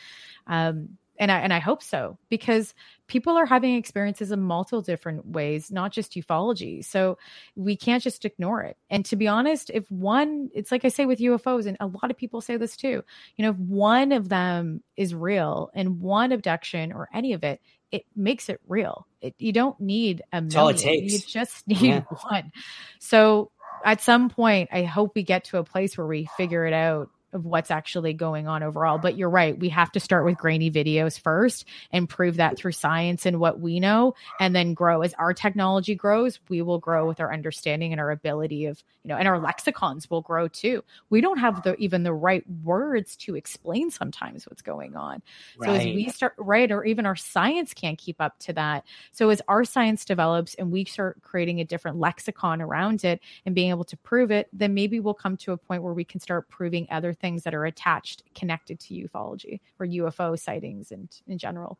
Um, and I and I hope so because people are having experiences in multiple different ways, not just ufology. So we can't just ignore it. And to be honest, if one, it's like I say with UFOs, and a lot of people say this too. You know, if one of them is real and one abduction or any of it, it makes it real. It, you don't need a That's all it million. You just need Yeah. one. So at some point, I hope we get to a place where we figure it out of what's actually going on overall. But you're right. We have to start with grainy videos first and prove that through science and what we know, and then grow. As our technology grows, we will grow with our understanding and our ability of, you know, and our lexicons will grow too. We don't have the even the right words to explain sometimes what's going on. So as we start right, or even our science can't keep up to that. So as our science develops and we start creating a different lexicon around it and being able to prove it, then maybe we'll come to a point where we can start proving other things that are attached, connected to ufology or UFO sightings and in general.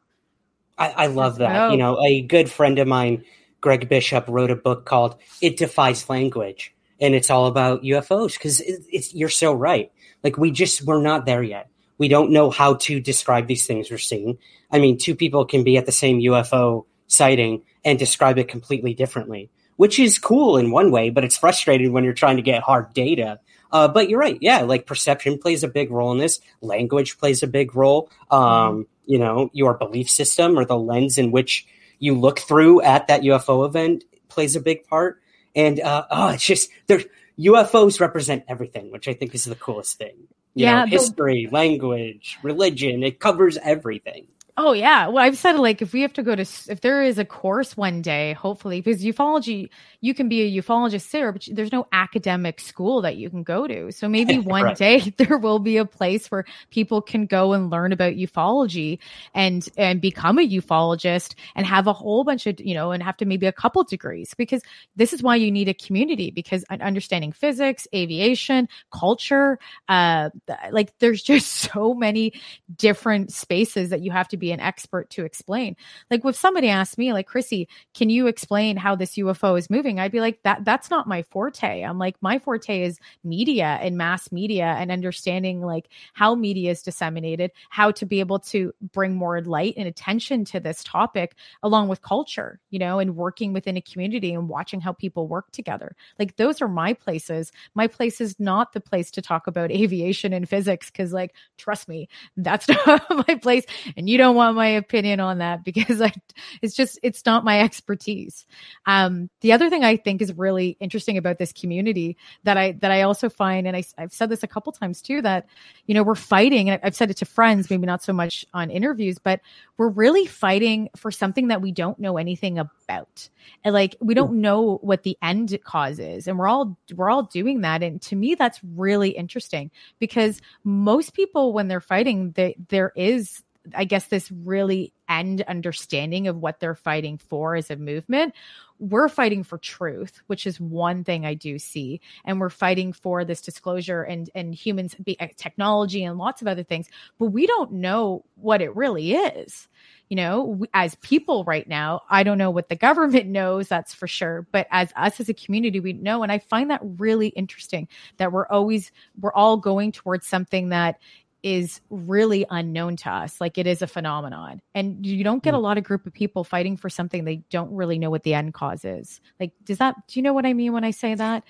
I, I love that. go. You know, a good friend of mine, Greg Bishop, wrote a book called "It Defies Language," and it's all about UFOs because it, it's you're so right. Like we just we're not there yet. We don't know how to describe these things we're seeing. I mean, two people can be at the same UFO sighting and describe it completely differently, which is cool in one way, but it's frustrating when you're trying to get hard data. Uh, but you're right. Yeah, like perception plays a big role in this. Language plays a big role. Um, You know, your belief system or the lens in which you look through at that UFO event plays a big part. And uh, oh, it's just there. UFOs represent everything, which I think is the coolest thing. You Yeah, know, history, language, religion. It covers everything. Oh yeah. Well, I've said like if we have to go to if there is a course one day, hopefully because ufology you can be a ufologist there, but there's no academic school that you can go to. So maybe one Right. day there will be a place where people can go and learn about ufology and and become a ufologist and have a whole bunch of you know and have to maybe a couple degrees because this is why you need a community because understanding physics, aviation, culture, uh, like there's just so many different spaces that you have to be an expert to explain. Like if somebody asked me, like Chrissy, can you explain how this UFO is moving? I'd be like, that that's not my forte. I'm like, my forte is media and mass media and understanding like how media is disseminated, how to be able to bring more light and attention to this topic along with culture, you know, and working within a community and watching how people work together. Like those are my places. My place is not the place to talk about aviation and physics because like trust me, that's not my place and you don't want my opinion on that because I it's just it's not my expertise. Um the other thing I think is really interesting about this community that I that I also find and I I've said this a couple times too that you know we're fighting and I've said it to friends maybe not so much on interviews but we're really fighting for something that we don't know anything about. And like we don't hmm. know what the end cause is and we're all we're all doing that. And to me that's really interesting because most people when they're fighting they, there is i guess this really end understanding of what they're fighting for as a movement we're fighting for truth which is one thing i do see. And we're fighting for this disclosure and and humans be uh, technology and lots of other things but we don't know what it really is. You know we, as people right now i don't know what the government knows that's for sure but as us as a community we know. And i find that really interesting that we're always we're all going towards something that is really unknown to us like it is a phenomenon and you don't get a lot of group of people fighting for something they don't really know what the end cause is like does that do you know what i mean when i say that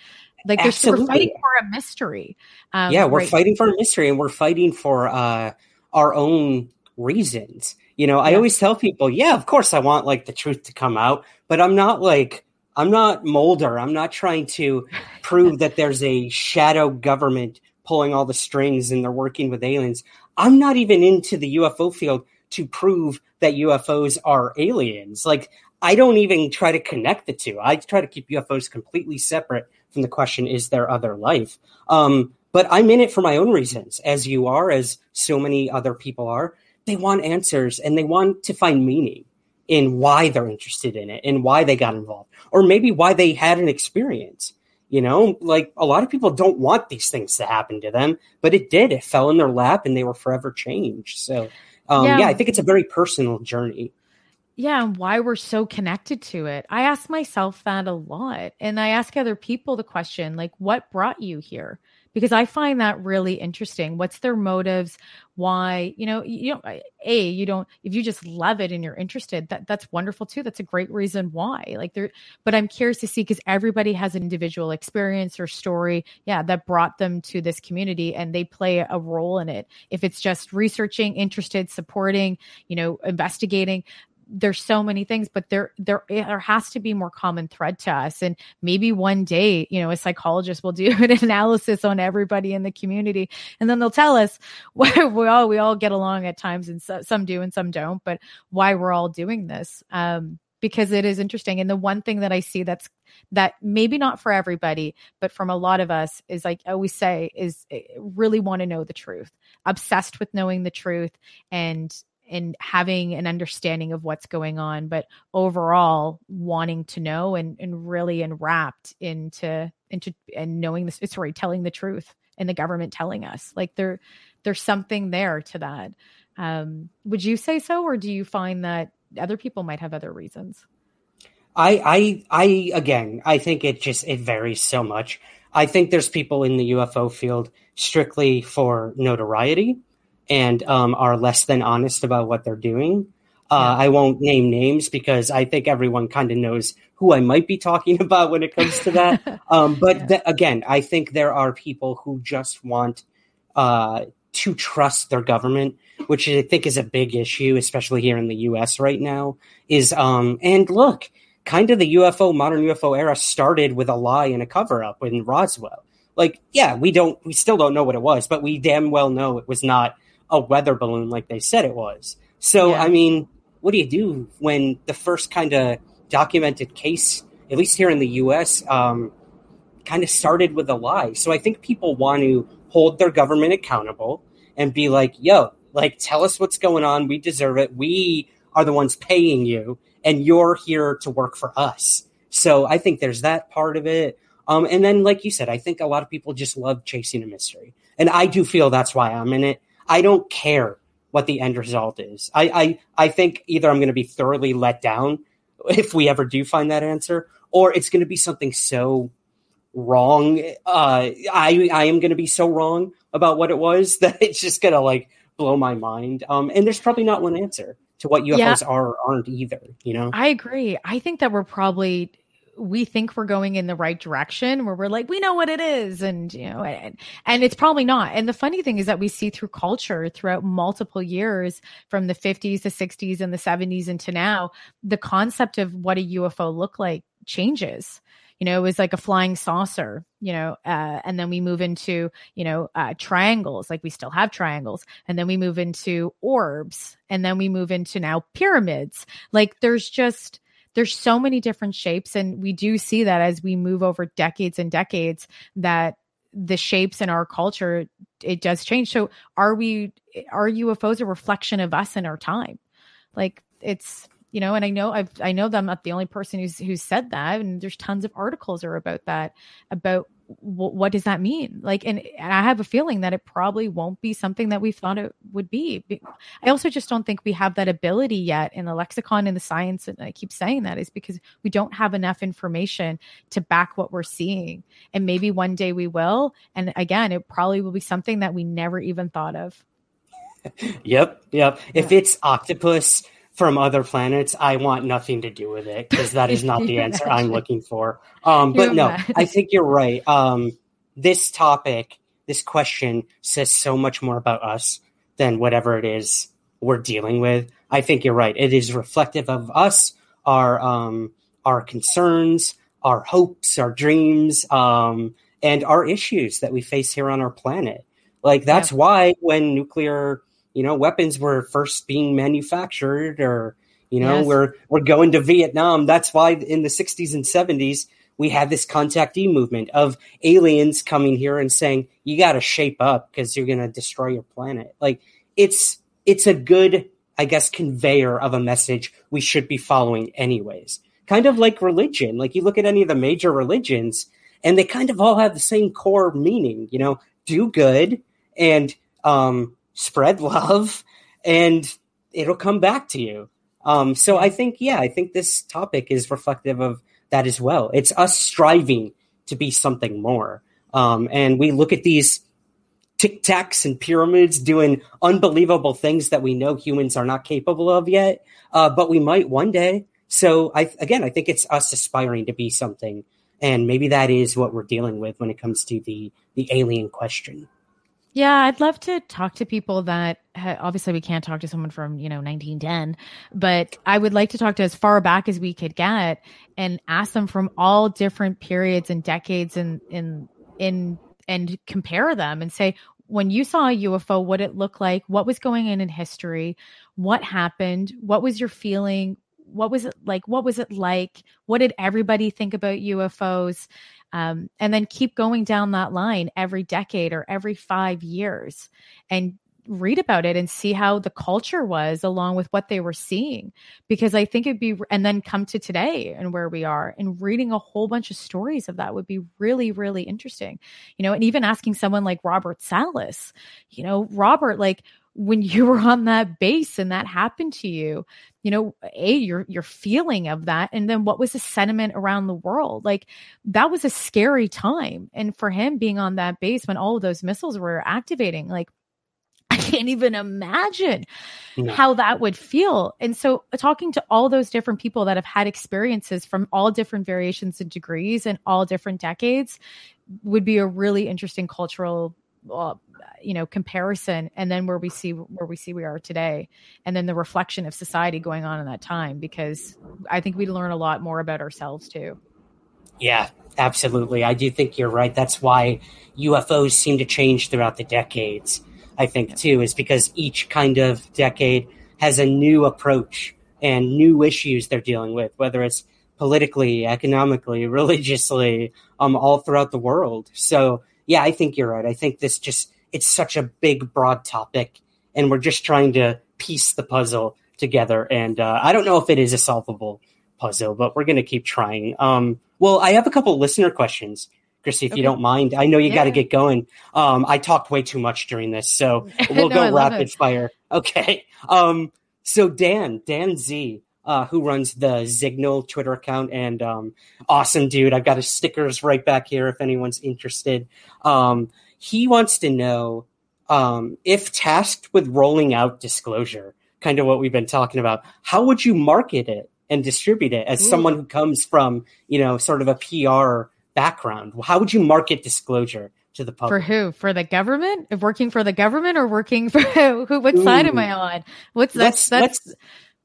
like we're Absolutely. fighting for a mystery um, yeah, we're right- fighting for a mystery and we're fighting for uh, our own reasons. You know, I Yeah. always tell people, yeah, of course I want like the truth to come out, but I'm not like I'm not Mulder. I'm not trying to prove that there's a shadow government pulling all the strings and they're working with aliens. I'm not even into the UFO field to prove that UFOs are aliens. Like I don't even try to connect the two. I try to keep UFOs completely separate from the question is there other life? Um, but I'm in it for my own reasons, as you are, as so many other people are. They want answers and they want to find meaning in why they're interested in it and why they got involved, or maybe why they had an experience. You know, like a lot of people don't want these things to happen to them, but it did. It fell in their lap and they were forever changed. So, um, Yeah. yeah, I think it's a very personal journey. yeah and why we're so connected to it i ask myself that a lot and i ask other people the question like what brought you here because i find that really interesting. What's their motives? Why you know you don't a you don't if you just love it and you're interested that that's wonderful too. That's a great reason why. Like there but i'm curious to see because everybody has an individual experience or story yeah that brought them to this community and they play a role in it. If it's just researching interested supporting you know investigating there's so many things but there there there has to be more common thread to us. And maybe one day you know a psychologist will do an analysis on everybody in the community and then they'll tell us why we all we all get along at times and so, some do and some don't but why we're all doing this um because it is interesting. And the one thing that i see that's that maybe not for everybody but from a lot of us is like i always say is eh, really want to know the truth obsessed with knowing the truth and and having an understanding of what's going on but overall wanting to know and and really enwrapped into into and knowing this sorry telling the truth and the government telling us like there there's something there to that. Um would you say so or do you find that other people might have other reasons? I, I, I, again, I think it just it varies so much. I think there's people in the UFO field strictly for notoriety and um, are less than honest about what they're doing. Uh, I won't name names because I think everyone kind of knows who I might be talking about when it comes to that. um, but th- again, I think there are people who just want uh, to trust their government, which I think is a big issue, especially here in the U.S. right now. Is um, and look, kind of the UFO modern UFO era started with a lie and a cover up in Roswell. Like, yeah, we don't, we still don't know what it was, but we damn well know it was not a weather balloon like they said it was. So, Yeah. I mean, what do you do when the first kind of documented case at least here in the U.S., um, kind of started with a lie. So I think people want to hold their government accountable and be like, "Yo, like, tell us what's going on. We deserve it. We are the ones paying you, and you're here to work for us." So I think there's that part of it. Um, and then, like you said, I think a lot of people just love chasing a mystery. And I do feel that's why I'm in it. I don't care what the end result is. I, I, I think either I'm going to be thoroughly let down if we ever do find that answer, or it's going to be something so wrong. Uh, I, I am going to be so wrong about what it was that it's just going to like blow my mind. Um, and there's probably not one answer to what UFOs yeah. are or aren't either, you know? I agree. I think that we're probably we think we're going in the right direction where we're like we know what it is. And you know and, and it's probably not. And the funny thing is that we see through culture throughout multiple years from the 50s the 60s and the 70s into now the concept of what a ufo looked like changes. You know it was like a flying saucer you know uh, and then we move into you know uh, triangles like we still have triangles. And then we move into orbs. And then we move into now pyramids. Like there's just there's so many different shapes and we do see that as we move over decades and decades that the shapes in our culture it does change. So are we are ufos a reflection of us in our time? Like it's you know and i know i've i know that i'm not the only person who's who said that and there's tons of articles are about that about what does that mean? Like, and, and I have a feeling that it probably won't be something that we thought it would be. I also just don't think we have that ability yet in the lexicon and the science. And I keep saying that is because we don't have enough information to back what we're seeing. And maybe one day we will. And again, it probably will be something that we never even thought of. yep. Yep. If it's octopus, from other planets, I want nothing to do with it because that is not the answer I'm looking for. Um, but no, I think you're right. Um, this topic, this question says so much more about us than whatever it is we're dealing with. I think you're right. It is reflective of us, our um, our concerns, our hopes, our dreams, um, and our issues that we face here on our planet. Like that's yeah. why when nuclear you know weapons were first being manufactured or you know yes. we're we're going to Vietnam. That's why in the 60s and 70s we had this contactee movement of aliens coming here and saying you got to shape up because you're going to destroy your planet. Like it's it's a good i guess conveyor of a message we should be following anyways. Kind of like religion. Like you look at any of the major religions and they kind of all have the same core meaning you know do good and um spread love, and it'll come back to you. Um, so I think, yeah, I think this topic is reflective of that as well. It's us striving to be something more. Um, and we look at these tic tacs and pyramids doing unbelievable things that we know humans are not capable of yet, uh, but we might one day. So I, again, I think it's us aspiring to be something. And maybe that is what we're dealing with when it comes to the, the alien question. Yeah, I'd love to talk to people that obviously we can't talk to someone from, you know, 1910, but I would like to talk to as far back as we could get and ask them from all different periods and decades and in in and compare them and say when you saw a UFO what it looked like, what was going on in history, what happened, what was your feeling, what was it like, what was it like, what did everybody think about UFOs? Um, and then keep going down that line every decade or every five years and read about it and see how the culture was along with what they were seeing. Because i think it'd be and then come to today and where we are and reading a whole bunch of stories of that would be really really interesting. You know and even asking someone like robert salas you know robert like when you were on that base and that happened to you you know a your your feeling of that and then what was the sentiment around the world like that was a scary time and for him being on that base when all of those missiles were activating like I can't even imagine no. how that would feel. And so, uh, talking to all those different people that have had experiences from all different variations and degrees and all different decades would be a really interesting cultural uh, you know comparison and then where we see where we see we are today. And then the reflection of society going on in that time because i think we learn a lot more about ourselves too. Yeah absolutely. I do think you're right. That's why ufos seem to change throughout the decades i think too is because each kind of decade has a new approach and new issues they're dealing with whether it's politically, economically, religiously, um, all throughout the world. So yeah, I think you're right. I think this just it's such a big, broad topic, and we're just trying to piece the puzzle together. And uh, I don't know if it is a solvable puzzle, but we're going to keep trying. Um, well, I have a couple listener questions. Chrissy, if okay. you don't mind, I know you yeah. got to get going. Um, I talked way too much during this, so we'll no, go rapid fire. Okay. Um, so Dan, Dan Z, uh, who runs the Zignal Twitter account, and um, awesome dude. I've got his stickers right back here if anyone's interested. Um, he wants to know um, if tasked with rolling out disclosure, kind of what we've been talking about, how would you market it and distribute it as Ooh. someone who comes from, you know, sort of a PR background? How would you market disclosure to the public? For who? For the government? If working for the government or working for who? What Ooh. side am I on? What's that's that's let's,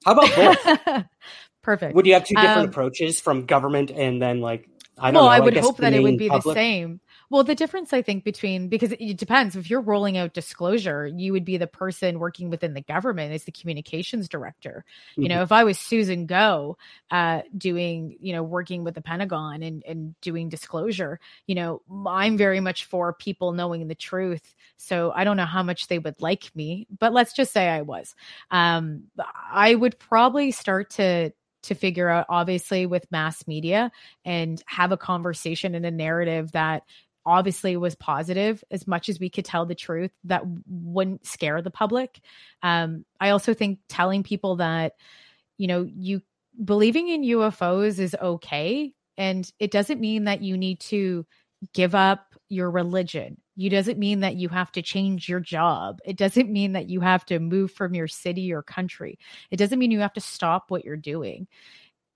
how about both? Perfect. Would you have two different um, approaches from government and then like I don't well, know. I would I hope that it would be public? the same. Well, the difference I think between because it depends. If you're rolling out disclosure, you would be the person working within the government as the communications director. Mm-hmm. You know, if I was Susan Go, uh, doing you know working with the Pentagon and and doing disclosure, you know, I'm very much for people knowing the truth. So I don't know how much they would like me, but let's just say I was. Um, I would probably start to to figure out obviously with mass media and have a conversation and a narrative that obviously was positive as much as we could tell the truth that wouldn't scare the public. Um, i also think telling people that you know you believing in ufos is okay and it doesn't mean that you need to give up your religion. It doesn't mean that you have to change your job. It doesn't mean that you have to move from your city or country. It doesn't mean you have to stop what you're doing.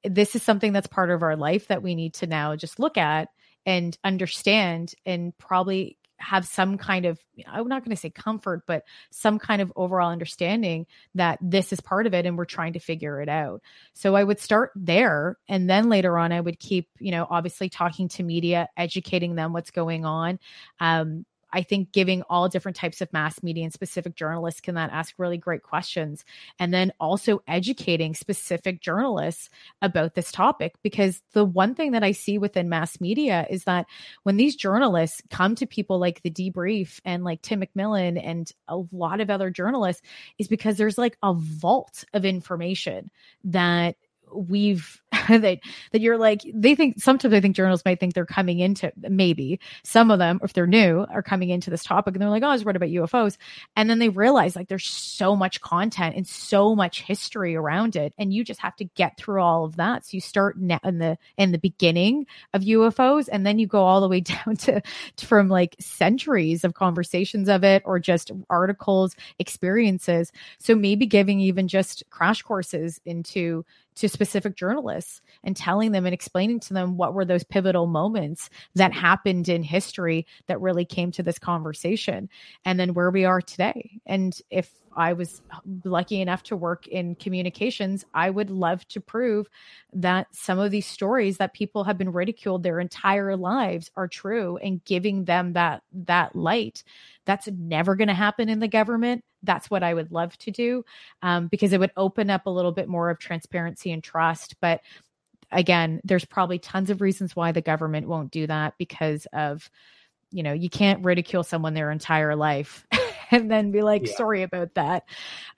This is something that's part of our life that we need to now just look at and understand and probably have some kind of i'm not going to say comfort but some kind of overall understanding that this is part of it and we're trying to figure it out. So i would start there and then later on i would keep you know obviously talking to media educating them what's going on um, I think giving all different types of mass media and specific journalists can that ask really great questions. And then also educating specific journalists about this topic. Because the one thing that I see within mass media is that when these journalists come to people like the debrief and like Tim McMillan and a lot of other journalists, is because there's like a vault of information that we've that that you're like they think sometimes I think journalists might think they're coming into maybe some of them if they're new are coming into this topic and they're like oh I was read about UFOs and then they realize like there's so much content and so much history around it and you just have to get through all of that. So you start in the in the beginning of UFOs and then you go all the way down to, to from like centuries of conversations of it or just articles experiences. So maybe giving even just crash courses into to specific journalists and telling them and explaining to them what were those pivotal moments that happened in history that really came to this conversation and then where we are today. And if I was lucky enough to work in communications, I would love to prove that some of these stories that people have been ridiculed their entire lives are true and giving them that that light. That's never going to happen in the government. That's what I would love to do um, because it would open up a little bit more of transparency and trust. But again, there's probably tons of reasons why the government won't do that because of, you know, you can't ridicule someone their entire life and then be like, yeah. sorry about that.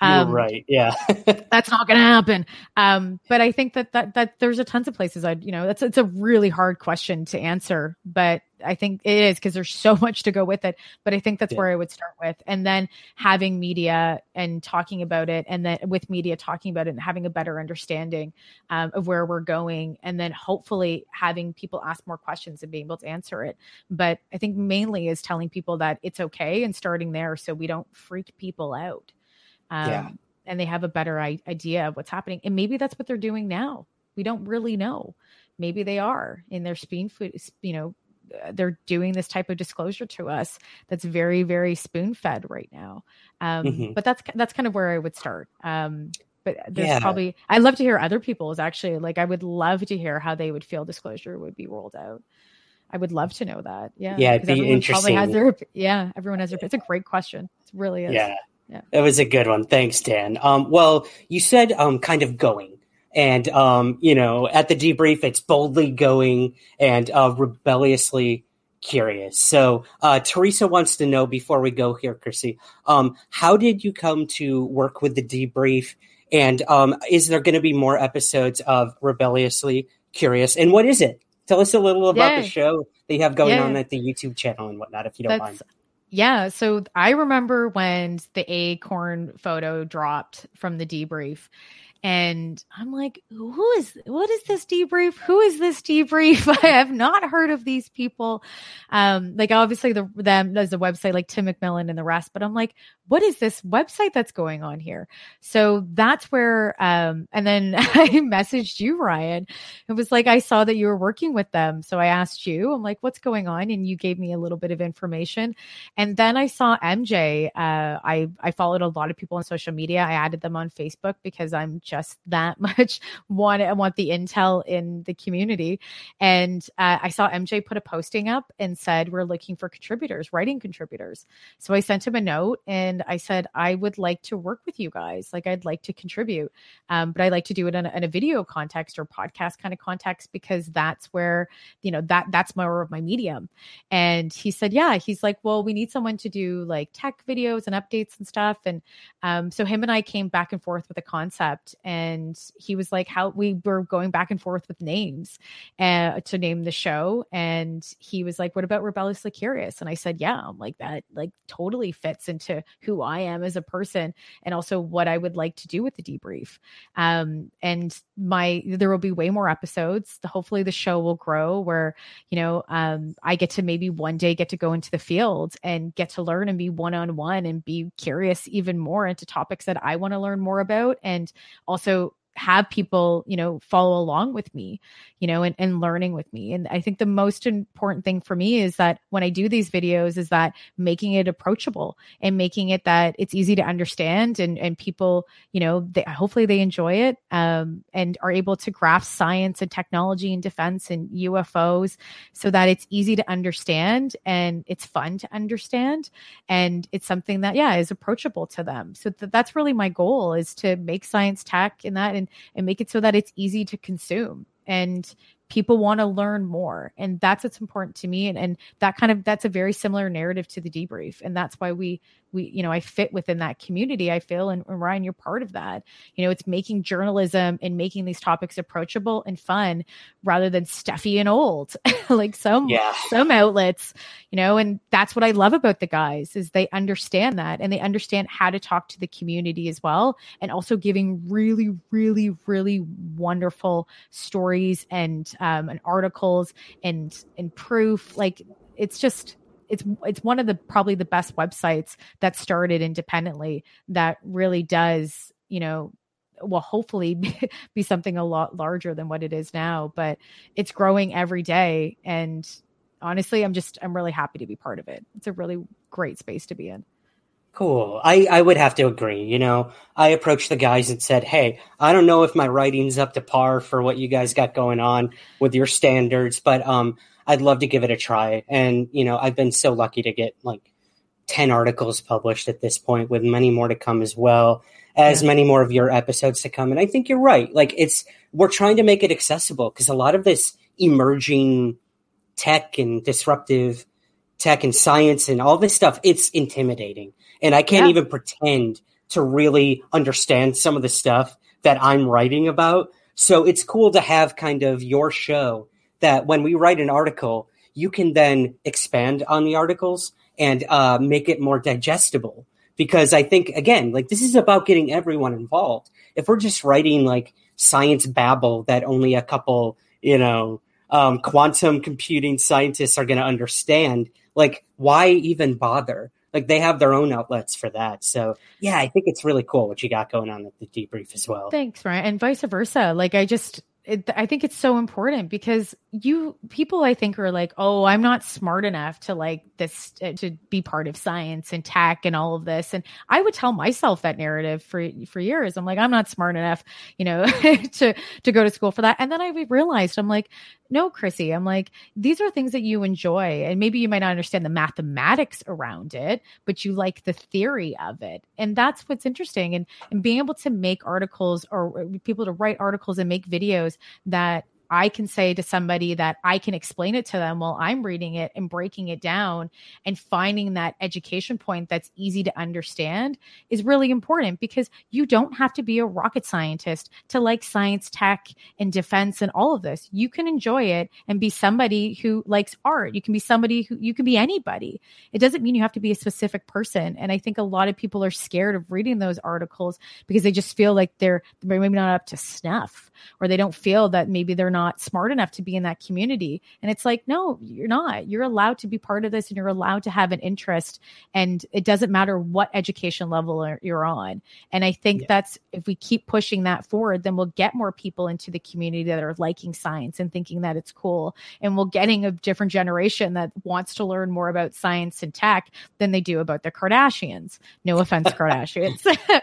Um, right. Yeah. that's not going to happen. Um, but I think that, that, that there's a tons of places I'd, you know, that's, it's a really hard question to answer, but I think it is because there's so much to go with it. But I think that's yeah. where I would start with. And then having media and talking about it, and then with media talking about it and having a better understanding um, of where we're going. And then hopefully having people ask more questions and being able to answer it. But I think mainly is telling people that it's okay and starting there so we don't freak people out. Um, yeah. And they have a better I- idea of what's happening. And maybe that's what they're doing now. We don't really know maybe they are in their spoon food, you know, they're doing this type of disclosure to us that's very very spoon fed right now. Um, mm-hmm. but that's that's kind of where i would start. Um, but there's yeah. probably i'd love to hear other people's actually. Like i would love to hear how they would feel disclosure would be rolled out. I would love to know that. Yeah. Yeah it'd be interesting has their, yeah everyone has their it's a great question. It really is. Yeah. Yeah. It was a good one. Thanks dan. Um, well you said um, kind of going And, um, you know, at the debrief, it's boldly going and uh, rebelliously curious. So, uh, Teresa wants to know before we go here, Chrissy, um, how did you come to work with the debrief? And um, is there going to be more episodes of Rebelliously Curious? And what is it? Tell us a little about Yeah. the show that you have going Yeah. on at the YouTube channel and whatnot, if you don't mind. Yeah, so I remember when the acorn photo dropped from the debrief, and I'm like, "Who is? What is this debrief? Who is this debrief? I have not heard of these people." Um, like obviously the them there's a website like Tim McMillan and the rest, but I'm like, "What is this website that's going on here?" So that's where, um, and then I messaged you, Ryan. It was like I saw that you were working with them, so I asked you. I'm like, "What's going on?" And you gave me a little bit of information. And then I saw MJ. Uh, I I followed a lot of people on social media. I added them on Facebook because I'm just that much want I want the intel in the community. And uh, I saw MJ put a posting up and said we're looking for contributors, writing contributors. So I sent him a note and I said I would like to work with you guys. Like I'd like to contribute, um, but I like to do it in a, in a video context or podcast kind of context because that's where you know that that's more of my medium. And he said, yeah, he's like, well, we need someone to do like tech videos and updates and stuff. And um, so him and I came back and forth with a concept, and he was like, how we were going back and forth with names uh, to name the show. And he was like, what about Rebelliously Curious? And I said, yeah, I'm like that, like totally fits into who I am as a person and also what I would like to do with the debrief. Um, and my, there will be way more episodes. Hopefully the show will grow where, you know, um, I get to maybe one day get to go into the field and get to learn and be one on one and be curious even more into topics that I want to learn more about. And also also have people, you know, follow along with me, you know, and, and learning with me. And I think the most important thing for me is that when I do these videos is that making it approachable and making it that it's easy to understand and, and people, you know, they, hopefully they enjoy it um, and are able to grasp science and technology and defense and UFOs so that it's easy to understand and it's fun to understand. And it's something that, yeah, is approachable to them. So th- that's really my goal is to make science tech in that and, and make it so that it's easy to consume and people want to learn more. And that's what's important to me. And, and that kind of that's a very similar narrative to the debrief. And that's why we we you know i fit within that community i feel and, and ryan you're part of that. You know it's making journalism and making these topics approachable and fun rather than stuffy and old. Like some Yeah. some outlets you know and that's what i love about the guys is they understand that and they understand how to talk to the community as well and also giving really really really wonderful stories and um and articles and and proof. Like it's just it's it's one of the probably the best websites that started independently that really does you know well hopefully be, be something a lot larger than what it is now but it's growing every day and honestly i'm just i'm really happy to be part of it it's a really great space to be in Cool. I, I would have to agree. You know, I approached the guys and said, Hey, I don't know if my writing's up to par for what you guys got going on with your standards, but um, I'd love to give it a try. And, you know, I've been so lucky to get like 10 articles published at this point, with many more to come as well, as Yeah. many more of your episodes to come. And I think you're right. Like, it's, we're trying to make it accessible because a lot of this emerging tech and disruptive tech and science and all this stuff, it's intimidating. And I can't Yeah. even pretend to really understand some of the stuff that I'm writing about. So it's cool to have kind of your show that when we write an article, you can then expand on the articles and uh, make it more digestible. Because I think, again, like this is about getting everyone involved. If we're just writing like science babble that only a couple, you know, um, quantum computing scientists are going to understand, like, why even bother? Like, they have their own outlets for that. So, yeah, I think it's really cool what you got going on at the debrief as well. Thanks, Ryan. And vice versa. Like I just it, I think it's so important because you people I think are like, oh, I'm not smart enough to like this uh, to be part of science and tech and all of this. And I would tell myself that narrative for for years. I'm like, I'm not smart enough, you know, to to go to school for that. And then I realized I'm like, no, Chrissy, I'm like, these are things that you enjoy. And maybe you might not understand the mathematics around it, but you like the theory of it. And that's what's interesting. And and being able to make articles or people to write articles and make videos that I can say to somebody that I can explain it to them while I'm reading it and breaking it down and finding that education point that's easy to understand is really important because you don't have to be a rocket scientist to like science, tech, and defense and all of this. You can enjoy it and be somebody who likes art. You can be somebody who you can be anybody. It doesn't mean you have to be a specific person. And I think a lot of people are scared of reading those articles because they just feel like they're maybe not up to snuff or they don't feel that maybe they're not smart enough to be in that community. And it's like, no, you're not. You're allowed to be part of this and you're allowed to have an interest. And it doesn't matter what education level you're on. And I think yeah. that's if we keep pushing that forward, then we'll get more people into the community that are liking science and thinking that it's cool. And we'll getting a different generation that wants to learn more about science and tech than they do about the Kardashians. No offense, Kardashians.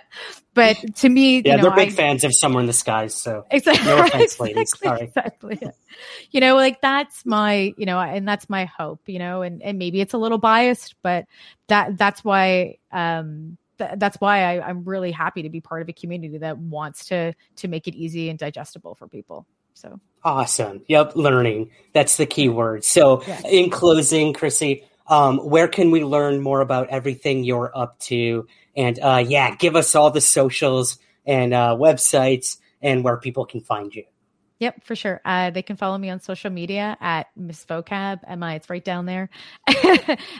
but to me, yeah, you know, they're big I, fans of Somewhere in the Skies. So exactly, no offense, ladies. Exactly, Sorry. exactly. You know, like that's my, you know, and that's my hope. You know, and and maybe it's a little biased, but that that's why. um th- that's why I, I'm really happy to be part of a community that wants to to make it easy and digestible for people. So awesome. Yep, learning. That's the key word. So, yes. in closing, Chrissy, um, where can we learn more about everything you're up to? And uh, yeah, give us all the socials and uh, websites and where people can find you. Yep, for sure. Uh, they can follow me on social media at Miss Vocab. M I, it's right down there.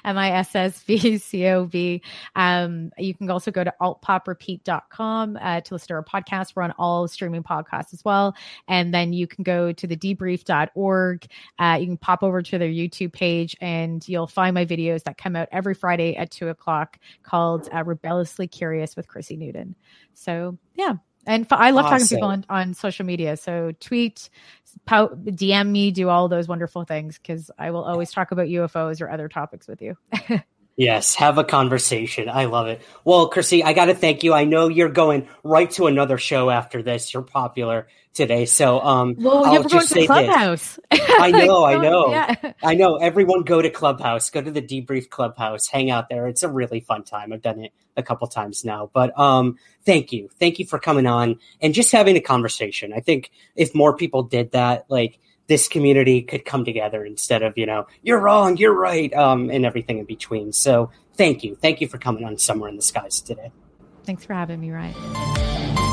M I S S V C O V. Um, you can also go to altpoprepeat.com uh, to listen to our podcast. We're on all streaming podcasts as well. And then you can go to the debrief.org. Uh, you can pop over to their YouTube page and you'll find my videos that come out every Friday at two o'clock called uh, Rebelliously Curious with Chrissy Newton. So, yeah, and I love awesome. talking to people on, on social media. So tweet, po- DM me, do all those wonderful things because I will always talk about UFOs or other topics with you. yes, have a conversation. I love it. Well, Chrissy, I got to thank you. I know you're going right to another show after this. You're popular today. So, um, well, I'll yeah, we're going to Clubhouse. I know, I know, yeah. I know. Everyone go to Clubhouse, go to the debrief Clubhouse, hang out there. It's a really fun time. I've done it a couple times now, but um, thank you, thank you for coming on and just having a conversation. I think if more people did that, like this community could come together instead of you know you're wrong, you're right, um, and everything in between. So, thank you, thank you for coming on Somewhere in the Skies today. Thanks for having me, Ryan.